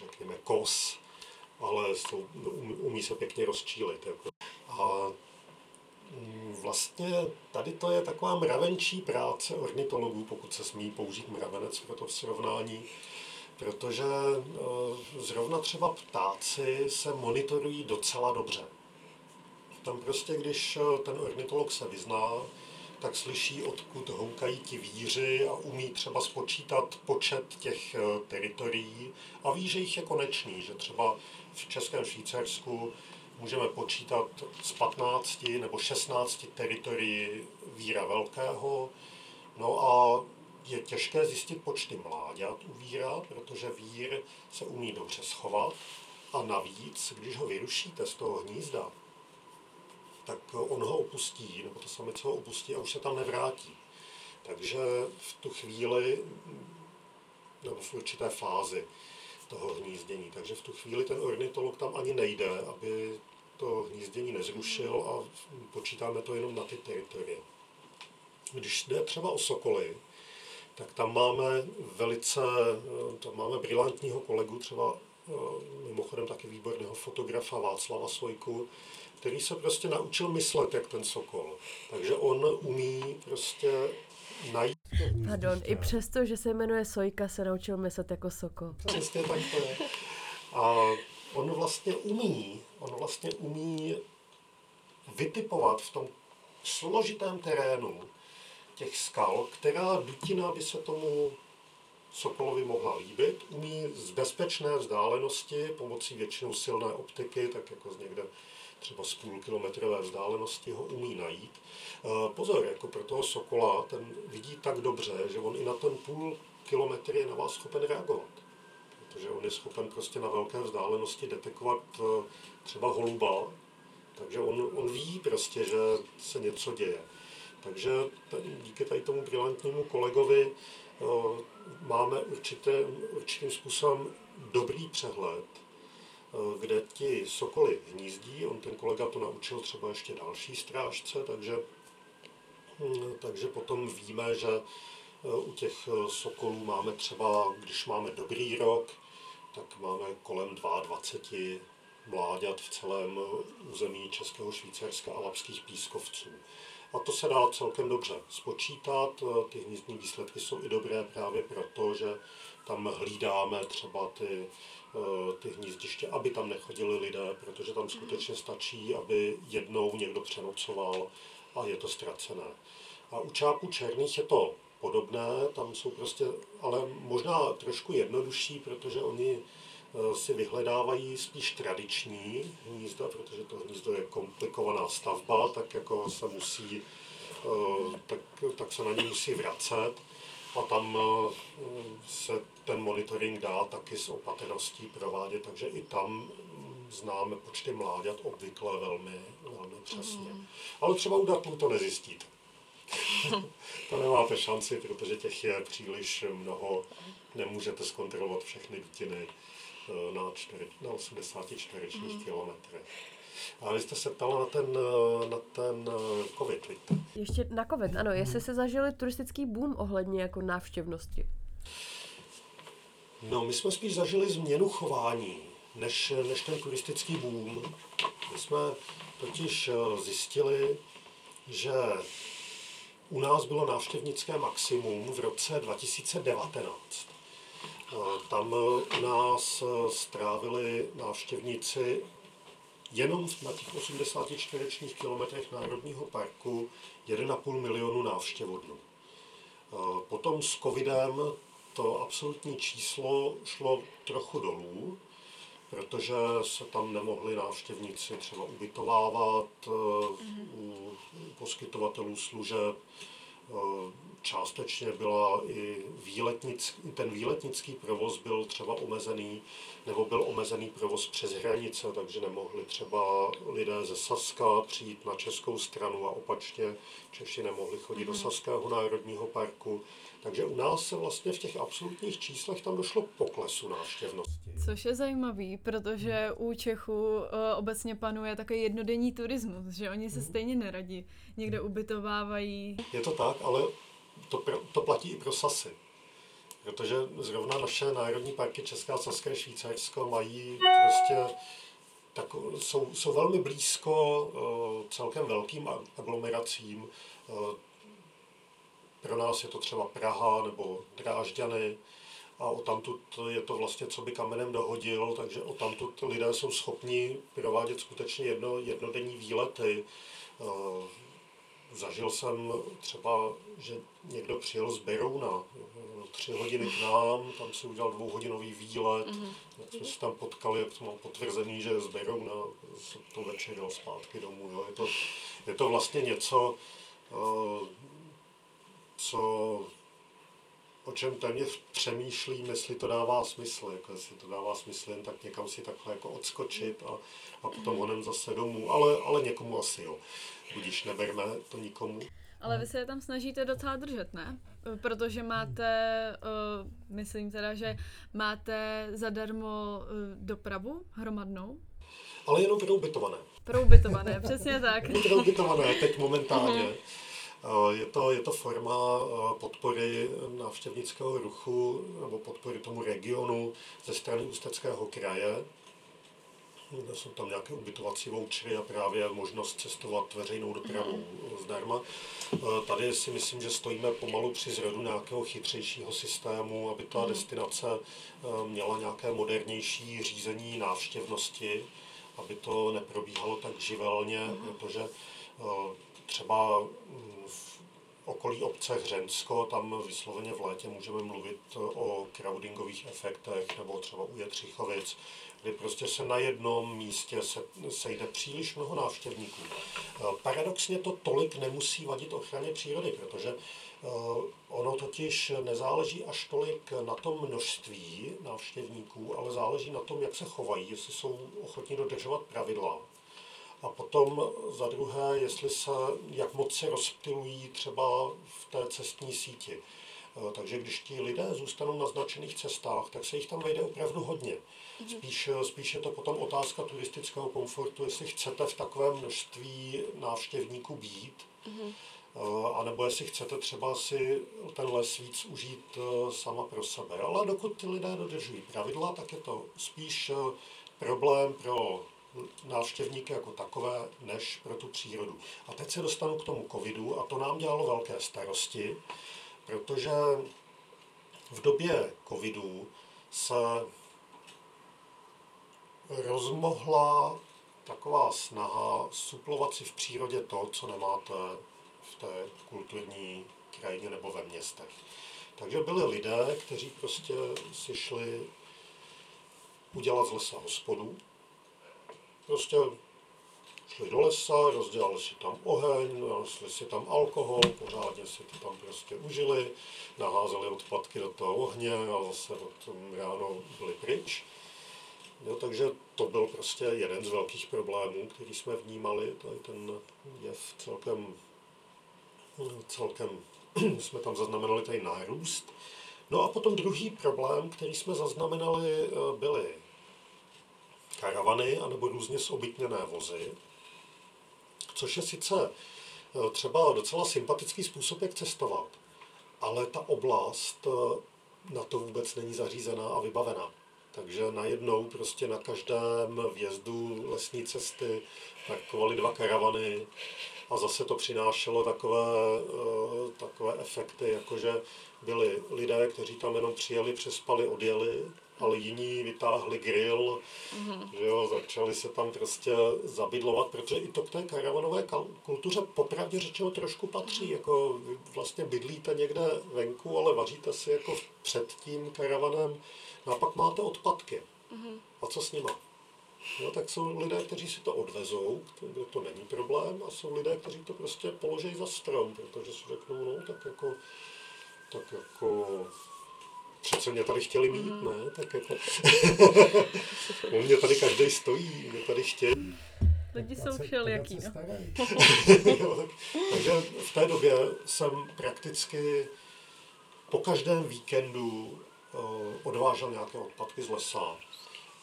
řekněme, kos, ale umí se pěkně rozčílit. Jako. A Vlastně tady to je taková mravenčí práce ornitologů, pokud se smí použít mravenec pro to srovnání, protože eh, zrovna třeba ptáci se monitorují docela dobře. Tam prostě, když eh, ten ornitolog se vyzná, tak slyší, odkud houkají ti víři a umí třeba spočítat počet těch eh, teritorií a ví, že jich je konečný, že třeba v Českém Švýcarsku můžeme počítat z 15 nebo 16 teritorií víra velkého. No a je těžké zjistit počty mláďat u víra, protože vír se umí dobře schovat a navíc, když ho vyrušíte z toho hnízda, tak on ho opustí, nebo to samice ho opustí a už se tam nevrátí. Takže v tu chvíli, nebo v určité fázi, toho hnízdění. Takže v tu chvíli ten ornitolog tam ani nejde, aby to hnízdění nezrušil a počítáme to jenom na ty teritorie. když jde třeba o sokoly, tak tam máme velice, tam máme brilantního kolegu, třeba mimochodem taky výborného fotografa Václava Svojku, který se prostě naučil myslet jak ten sokol. Takže on umí prostě najít Pardon, i přesto, že se jmenuje Sojka, se naučil myslet jako sokol. Přesně tak to je. A on vlastně umí, on vlastně umí vytipovat v tom složitém terénu těch skal, která dutina by se tomu Sokolovi mohla líbit. Umí z bezpečné vzdálenosti pomocí většinou silné optiky, tak jako z někde třeba z půl kilometrové vzdálenosti ho umí najít. Eh, pozor, jako pro toho Sokola, ten vidí tak dobře, že on i na ten půl kilometr je na vás schopen reagovat. Protože on je schopen prostě na velké vzdálenosti detekovat eh, třeba holuba, takže on, on ví prostě, že se něco děje. Takže díky tady tomu brilantnímu kolegovi eh, máme určitě, určitým způsobem dobrý přehled, eh, kde ti sokoly hnízdí. On ten kolega to naučil třeba ještě další strážce, takže, hm, takže potom víme, že eh, u těch sokolů máme třeba, když máme dobrý rok, tak máme kolem 22 mláďat v celém území Českého Švýcarska a lapských pískovců. A to se dá celkem dobře spočítat. Ty hnízdní výsledky jsou i dobré právě proto, že tam hlídáme třeba ty, ty hnízdiště, aby tam nechodili lidé, protože tam skutečně stačí, aby jednou někdo přenocoval a je to ztracené. A u čápů černých je to podobné, tam jsou prostě, ale možná trošku jednodušší, protože oni Eh, si vyhledávají spíš tradiční hnízda, protože to hnízdo je komplikovaná stavba, tak jako se musí, eh, tak, tak se na ně musí vracet a tam eh, se ten monitoring dá taky s opatrností provádět, takže i tam známe počty mláďat obvykle velmi, velmi přesně. Mm. Ale třeba u datlů to nezjistíte. to nemáte šanci, protože těch je příliš mnoho, nemůžete zkontrolovat všechny dutiny Eh, na, čtyři, na 80 čtverečních mm. kilometrech. A vy jste se ptala na ten, eh, na ten eh, covid, víte? Ještě na covid, ano. Jestli se zažili turistický boom ohledně jako návštěvnosti? No, my jsme spíš zažili změnu chování, než, než ten turistický boom. My jsme totiž zjistili, že u nás bylo návštěvnické maximum v roce 2019. Tam u nás eh, strávili návštěvníci jenom na těch 80 čtverečních kilometrech Národního parku 1,5 milionu návštěvodnů. Potom s covidem to absolutní číslo šlo trochu dolů, protože se tam nemohli návštěvníci třeba ubytovávat mm-hmm. u poskytovatelů služeb, Eh, částečně byla i výletnický, ten výletnický provoz byl třeba omezený, nebo byl omezený provoz přes hranice, takže nemohli třeba lidé ze Saska přijít na českou stranu a opačně Češi nemohli chodit mm-hmm. do mhm. Saského národního parku. Takže u nás se vlastně v těch absolutních číslech tam došlo k poklesu návštěvnosti. Což je zajímavý, protože u Čechů uh, obecně panuje takový jednodenní turismus, že oni se mm. stejně neradí někde ubytovávají. Je to tak, ale to, to platí i pro Sasy. Protože zrovna naše národní parky Česká, Saské, Švýcarsko mají prostě tak jsou, jsou velmi blízko uh, celkem velkým aglomeracím. Uh, pro nás je to třeba Praha nebo Drážďany a o tamtud je to vlastně, co by kamenem dohodil, takže o tamtud lidé jsou schopni provádět skutečně jedno, jednodenní výlety. Uh, Zažil jsem třeba, že někdo přijel z Berouna tři hodiny k nám, tam si udělal dvouhodinový výlet, mm-hmm. jak jsme se tam potkali, jak to mám potvrzený, že z Berouna to večer jel zpátky domů. Jo. Je, to, je to vlastně něco, eh, co o čem téměř přemýšlím, jestli to dává smysl, jako jestli to dává smysl jen tak někam si takhle jako odskočit a, a potom honem zase domů, ale, ale někomu asi jo. Budíš, neberme to nikomu. Ale vy se je tam snažíte docela držet, ne? Protože máte, uh, myslím teda, že máte zadarmo uh, dopravu hromadnou. Ale jenom pro ubytované. Pro ubytované, přesně tak. pro ubytované, teď momentálně. Uh-huh Je to, je to forma podpory návštěvnického ruchu nebo podpory tomu regionu ze strany Ústeckého kraje. Jsou tam nějaké ubytovací vouchery a právě možnost cestovat veřejnou dopravou mm. zdarma. Tady si myslím, že stojíme pomalu při zrodu nějakého chytřejšího systému, aby ta mm. destinace měla nějaké modernější řízení návštěvnosti, aby to neprobíhalo tak živelně, mm. protože třeba v okolí obce Hřensko, tam vysloveně v létě můžeme mluvit o crowdingových efektech, nebo třeba u Jetřichovic, kdy prostě se na jednom místě se, sejde příliš mnoho návštěvníků. Paradoxně to tolik nemusí vadit ochraně přírody, protože eh, ono totiž nezáleží až tolik na tom množství návštěvníků, ale záleží na tom, jak se chovají, jestli jsou ochotní dodržovat pravidla. A potom za druhé, jestli se, jak moc se rozptilují třeba v té cestní síti. Eh, takže když ti lidé zůstanou na značených cestách, tak se jich tam vejde opravdu hodně. Mhm. Spíš, spíš je to potom otázka turistického komfortu, jestli chcete v takovém množství návštěvníků být, mm-hmm. a nebo jestli chcete třeba si ten les víc užít sama pro sebe. Ale dokud ty lidé dodržují pravidla, tak je to spíš problém pro návštěvníky jako takové, než pro tu přírodu. A teď se dostanu k tomu covidu a to nám dělalo velké starosti, protože v době covidu se rozmohla taková snaha suplovat si v přírodě to, co nemáte v té kulturní krajině nebo ve městech. Takže byli lidé, kteří prostě si šli udělat z lesa hospodu, Prostě šli do lesa, rozdělali si tam oheň, našli si tam alkohol, pořádně si to tam prostě užili, naházeli odpadky do toho ohně a zase od ráno byli pryč. Jo, takže to byl prostě jeden z velkých problémů, který jsme vnímali, tady ten jev celkem, celkem jsme tam zaznamenali tady nárůst. No a potom druhý problém, který jsme zaznamenali, byly karavany anebo různě zobytněné vozy, což je sice eh, třeba docela sympatický způsob, jak cestovat, ale ta oblast eh, na to vůbec není zařízená a vybavená. Takže najednou prostě na každém vjezdu lesní cesty parkovaly dva karavany a zase to přinášelo takové, eh, takové efekty, jakože byli lidé, kteří tam jenom přijeli, přespali, odjeli ale jiní vytáhli grill, mm-hmm. že jo, začali se tam prostě zabydlovat, protože i to k té karavanové kultuře popravdě řečeno trošku patří, mm-hmm. jako vlastně bydlíte někde venku, ale vaříte si jako před tím karavanem, no a pak máte odpadky. Mm-hmm. A co s nima? No, tak jsou lidé, kteří si to odvezou, kde to není problém, a jsou lidé, kteří to prostě položí za strom, protože si řeknou, no, tak jako, tak jako přece mě tady chtěli mít, mm. ne? Tak jako... U mě tady každý stojí, mě tady chtějí. Lidi jsou všelijaký, no. takže v té době jsem prakticky po každém víkendu uh, odvážel nějaké odpadky z lesa.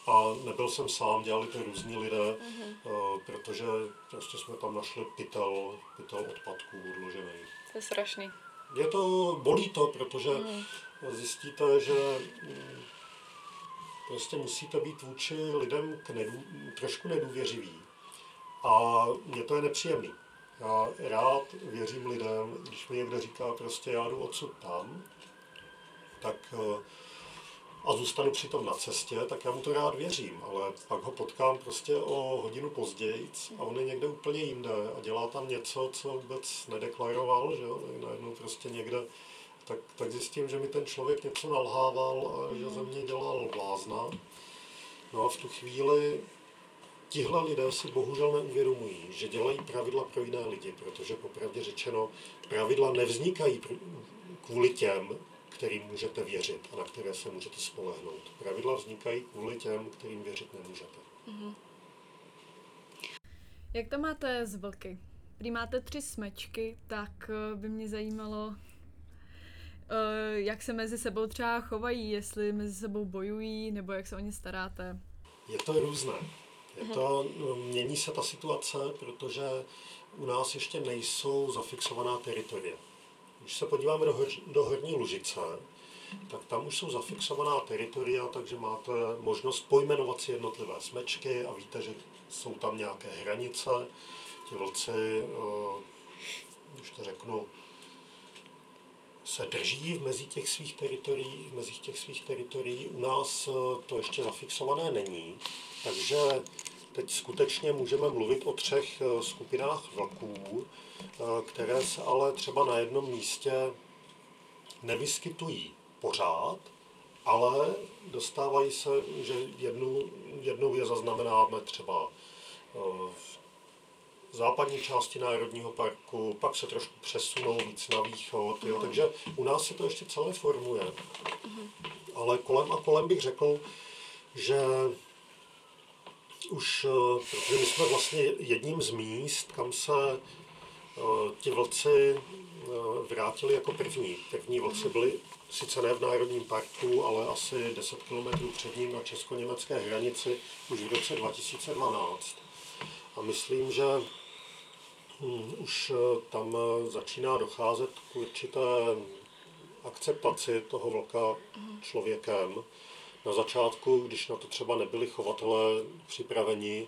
A nebyl jsem sám, dělali to různí lidé, uh-huh. uh, protože prostě jsme tam našli pytel, pytel odpadků odložených. To je strašný. Je to, bolí to, protože uh-huh zjistíte, že mm, prostě musíte být vůči lidem k nedů, trošku nedůvěřivý. A mě to je nepříjemný. Já rád věřím lidem, když mi někdo říká prostě já jdu odsud tam, tak eh, a zůstanu přitom na cestě, tak já mu to rád věřím, ale pak ho potkám prostě o hodinu později a on je někde úplně jinde a dělá tam něco, co vůbec nedeklaroval, že jo, najednou prostě někde tak, tak zjistím, že mi ten člověk něco nalhával a že ze mě dělal blázna. No a v tu chvíli tihle lidé si bohužel neuvědomují, že dělají pravidla pro jiné lidi, protože popravdě řečeno, pravidla nevznikají kvůli těm, kterým můžete věřit a na které se můžete spolehnout. Pravidla vznikají kvůli těm, kterým věřit nemůžete. Mm-hmm. Jak to máte z vlky? Když máte tři smečky, tak eh, by mě zajímalo, jak se mezi sebou třeba chovají, jestli mezi sebou bojují, nebo jak se o ně staráte? Je to různé. Je to, mění se ta situace, protože u nás ještě nejsou zafixovaná teritoria. Když se podíváme do, do Horní Lužice, tak tam už jsou zafixovaná teritoria, takže máte možnost pojmenovat si jednotlivé smečky a víte, že jsou tam nějaké hranice. Ti vlci, eh, když to řeknu, se drží mezi těch svých teritorií, mezi těch svých teritorií. U nás eh, to ještě zafixované není, takže teď skutečně můžeme mluvit o třech eh, skupinách vlků, které se ale třeba na jednom místě nevyskytují pořád, ale dostávají se, že jednu, jednou je zaznamenáme třeba eh, v západní části Národního parku, pak se trošku přesunou víc na východ, jo, takže u nás se to ještě celé formuje. Ale kolem a kolem bych řekl, že už, eh, protože my jsme vlastně jedním z míst, kam se eh, ti vlci vrátili jako první. První vlci byli sice ne v Národním parku, ale asi 10 km před ním na česko-německé hranici už v roce 2012. A myslím, že už eh, tam eh, začíná docházet k určité akceptaci toho vlka člověkem. Na začátku, když na to třeba nebyli chovatelé připraveni,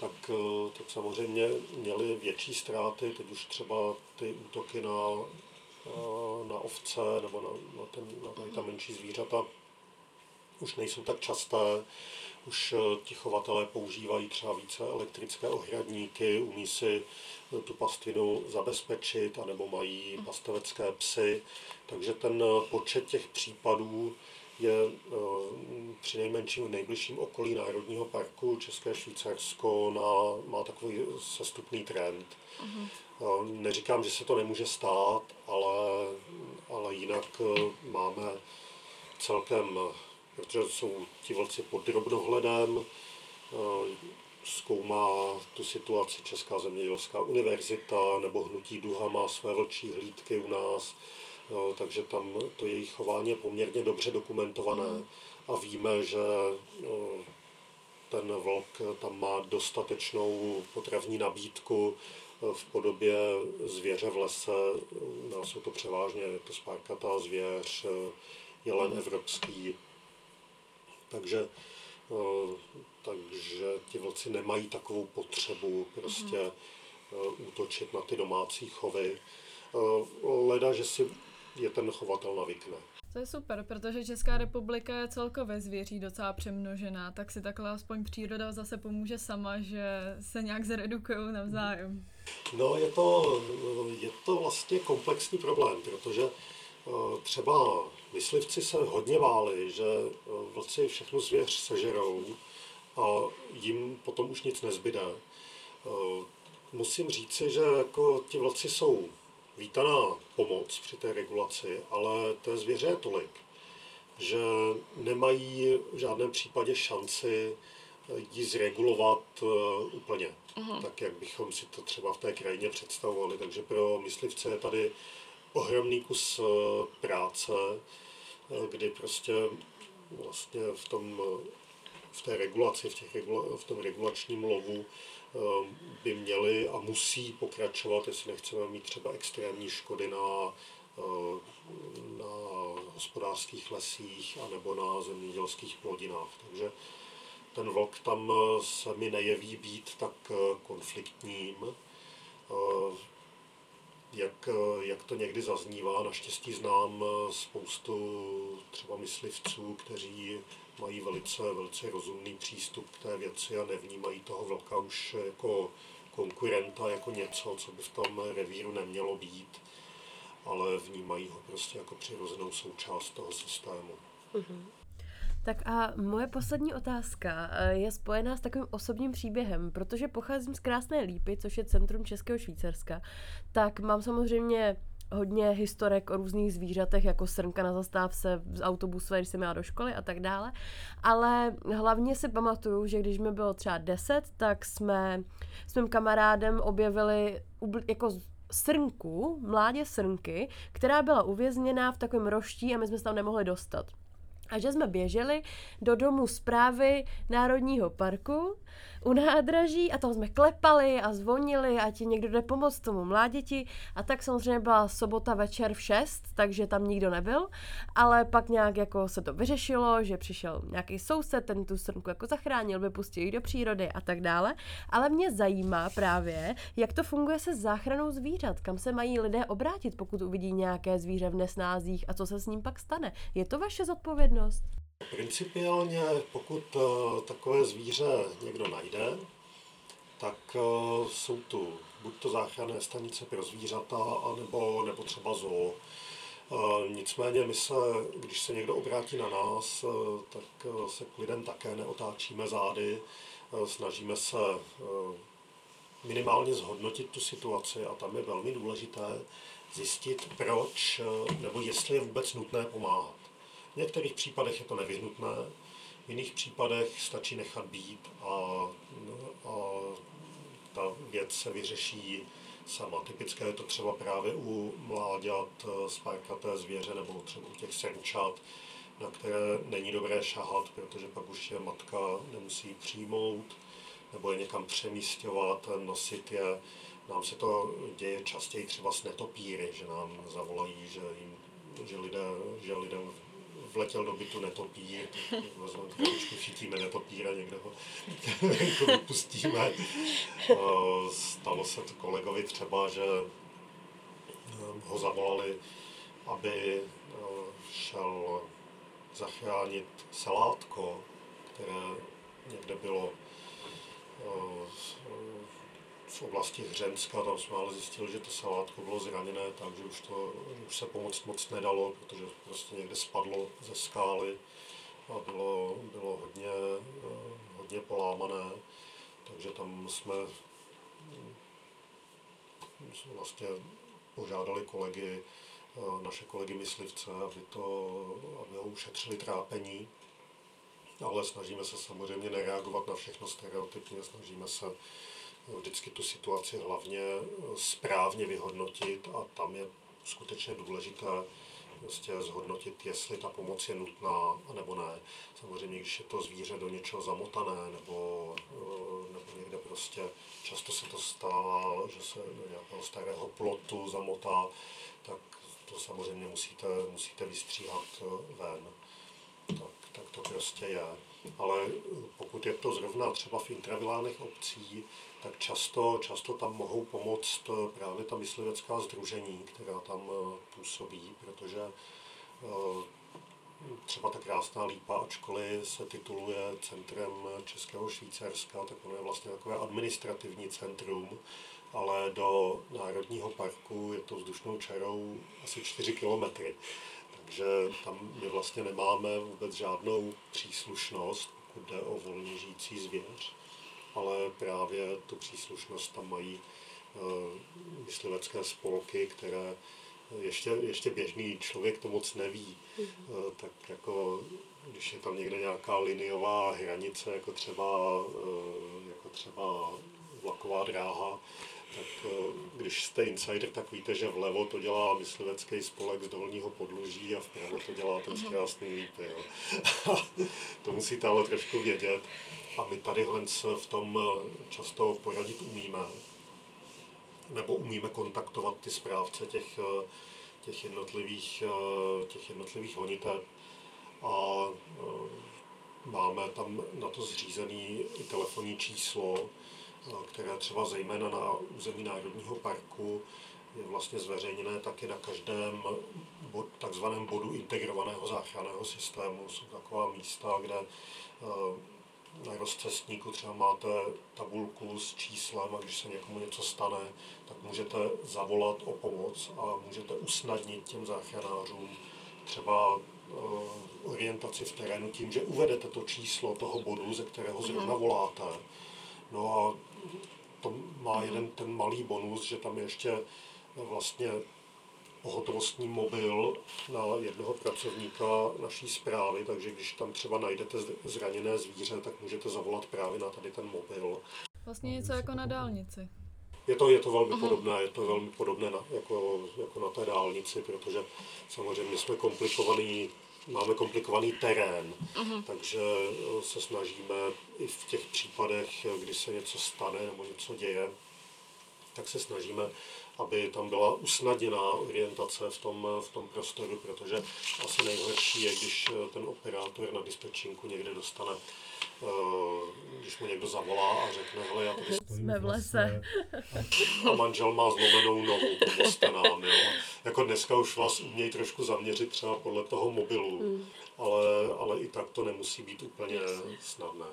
tak, eh, tak samozřejmě měli větší ztráty. Teď už třeba ty útoky na na ovce nebo na, na, ten, na ta menší zvířata už nejsou tak časté. Už eh, ti chovatelé používají třeba více elektrické ohradníky, umí si eh, tu pastvinu zabezpečit, anebo mají pastovecké psy. Takže ten eh, počet těch případů je při nejmenším v nejbližším okolí Národního parku České Švýcarsko na, má takový sestupný trend. Uh-huh. Neříkám, že se to nemůže stát, ale, ale jinak máme celkem, protože jsou ti vlci pod drobnohledem, e, zkoumá tu situaci Česká zemědělská univerzita nebo Hnutí Duha má své vlčí hlídky u nás, e, takže tam to jejich chování je poměrně dobře dokumentované a víme, že ten vlk tam má dostatečnou potravní nabídku, v podobě zvěře v lese. U nás jsou to převážně to spárkatá zvěř, jelen mhm. evropský. Takže, eh, takže ti vlci nemají takovou potřebu prostě mm. útočit na ty domácí chovy. Eh, leda, že si je ten chovatel navykne. To je super, protože Česká republika je celkově zvěří docela přemnožená, tak si takhle aspoň příroda zase pomůže sama, že se nějak zredukují navzájem. No, je to, je to vlastně komplexní problém, protože třeba myslivci se hodně váli, že eh, vlci všechnu zvěř sežerou a jim potom už nic nezbyde. Eh, musím říci, že jako ti vlci jsou vítaná pomoc při té regulaci, ale té zvěře je tolik, že nemají v žádném případě šanci ji zregulovat uh, úplně, uh-huh. tak jak bychom si to třeba v té krajině představovali. Takže pro myslivce je tady ohromný kus práce, kdy prostě vlastně v tom v té regulaci, v, těch regula, v tom regulačním lovu by měli a musí pokračovat, jestli nechceme mít třeba extrémní škody na, na hospodářských lesích anebo na zemědělských plodinách. Takže ten vlk tam eh, se mi nejeví být tak eh, konfliktním, eh, jak, jak to někdy zaznívá. Naštěstí znám spoustu třeba myslivců, kteří mají velice, velice rozumný přístup k té věci a nevnímají toho vlka už jako konkurenta, jako něco, co by v tom revíru nemělo být, ale vnímají ho prostě jako přirozenou součást toho systému. Mm-hmm. Tak a moje poslední otázka eh, je spojená s takovým osobním příběhem, protože pocházím z krásné Lípy, což je centrum Českého Švýcarska, tak mám samozřejmě hodně historek o různých zvířatech, jako srnka na zastávce z autobusu, když jsem měla do školy a tak dále. Ale hlavně si pamatuju, že když mi bylo třeba 10, tak jsme s mým kamarádem objevili jako srnku, mládě srnky, která byla uvězněná v takovém roští a my jsme se tam nemohli dostat a že jsme běželi do domu zprávy Národního parku, u nádraží a tam jsme klepali a zvonili a ti někdo jde pomoct tomu mláděti a tak samozřejmě byla sobota večer v 6, takže tam nikdo nebyl, ale pak nějak jako se to vyřešilo, že přišel nějaký soused, ten tu srnku jako zachránil, vypustil ji do přírody a tak dále, ale mě zajímá právě, jak to funguje se záchranou zvířat, kam se mají lidé obrátit, pokud uvidí nějaké zvíře v nesnázích a co se s ním pak stane. Je to vaše zodpovědnost? Principiálně, pokud uh, takové zvíře někdo najde, tak uh, jsou tu buď to záchranné stanice pro zvířata, anebo, nebo třeba zoo. Uh, nicméně my se, když se někdo obrátí na nás, tak se k lidem také neotáčíme zády, snažíme se minimálně zhodnotit tu situaci a tam je velmi důležité zjistit, proč nebo jestli je vůbec nutné pomáhat. V některých případech je to nevyhnutné, v jiných případech stačí nechat být a, a ta věc se vyřeší sama. Typické je to třeba právě u mláďat spárkaté zvěře nebo třeba u těch srnčat, na které není dobré šahat, protože pak už je matka nemusí přijmout nebo je někam přemístěvat, nosit je. Nám se to děje častěji třeba s netopíry, že nám zavolají, že, jim, že, lidé, že lidem vletěl do bytu netopír, trošku chytíme netopíra, někde ho vypustíme. Stalo se to kolegovi třeba, že ehm, ho zavolali, aby ehm, šel zachránit salátko, které někde bylo ehm, v oblasti Hřenska, tam jsme ale zjistili, že to salátko bylo zraněné, takže už, to, už se pomoct moc nedalo, protože prostě někde spadlo ze skály a bylo, bylo hodně, hodně polámané, takže tam jsme vlastně požádali kolegy, naše kolegy myslivce, aby, to, aby ho ušetřili trápení, ale snažíme se samozřejmě nereagovat na všechno stereotypně, snažíme se vždycky tu situaci hlavně eh, správně vyhodnotit a tam je skutečně důležité prostě zhodnotit, jestli ta pomoc je nutná, nebo ne. Samozřejmě, když je to zvíře do něčeho zamotané, nebo, eh, nebo někde prostě často se to stává, že se do nějakého starého plotu zamotá, tak to samozřejmě musíte, musíte vystříhat eh, ven. Tak, tak to prostě je. Ale pokud je to zrovna třeba v intravilánech obcí, tak často, často tam mohou pomoct právě ta myslivecká združení, která tam eh, působí, protože eh, třeba ta krásná lípa, ačkoliv se tituluje centrem Českého Švýcarska, tak ono je vlastně takové administrativní centrum, ale do Národního parku je to vzdušnou čarou asi 4 kilometry. Takže tam my vlastně nemáme vůbec žádnou příslušnost, pokud jde o volně žijící zvěř ale právě tu příslušnost tam mají eh, myslivecké spolky, které ještě, ještě běžný člověk to moc neví, mm. tak jako když je tam někde nějaká liniová hranice, jako třeba, eh, jako třeba vlaková dráha, tak když jste insider, tak víte, že vlevo to dělá myslivecký spolek z dolního podloží a vpravo to dělá ten mhm. krásný lípy. to musíte ale trošku vědět. A my tady v tom eh, často poradit umíme. Nebo umíme kontaktovat ty správce těch, eh, těch jednotlivých, eh, těch jednotlivých honiteb. A máme tam na to zřízený i telefonní číslo, které třeba zejména na území Národního parku je vlastně zveřejněné taky na každém bod, takzvaném bodu integrovaného záchranného systému. Jsou taková místa, kde na rozcestníku třeba máte tabulku s číslem a když se někomu něco stane, tak můžete zavolat o pomoc a můžete usnadnit těm záchranářům třeba uh, orientaci v terénu tím, že uvedete to číslo toho bodu, ze kterého mhm. zrovna voláte. No a to má jeden ten malý bonus, že tam ještě vlastně pohotovostní mobil na jednoho pracovníka naší zprávy, takže když tam třeba najdete zraněné zvíře, tak můžete zavolat právě na tady ten mobil. Vlastně něco jako na dálnici. Je to, je to velmi podobné, je to velmi podobné na, jako, jako na té dálnici, protože samozřejmě jsme komplikovaný máme komplikovaný terén, uh-huh. takže se snažíme i v těch případech, kdy se něco stane nebo něco děje, tak se snažíme, aby tam byla usnadněná orientace v tom, v tom prostoru, protože asi nejhorší je, když ten operátor na dispečinku někde dostane Eh, když mu někdo zavolá a řekne, hele, já tady stojím Jsme v lese. A manžel má zlomenou nohu, pomozte nám, jo. Jako dneska už vás umějí trošku zaměřit třeba podle toho mobilu, hmm. ale, ale i tak to nemusí být úplně snadné.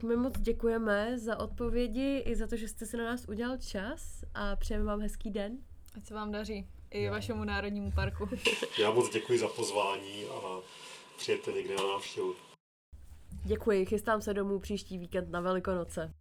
Tak my moc děkujeme za odpovědi i za to, že jste si na nás udělal čas a přejeme vám hezký den. Ať se vám daří i Já. vašemu národnímu parku. Já moc děkuji za pozvání a přijďte někde na návštěvu. Děkuji, chystám se domů příští víkend na Velikonoce.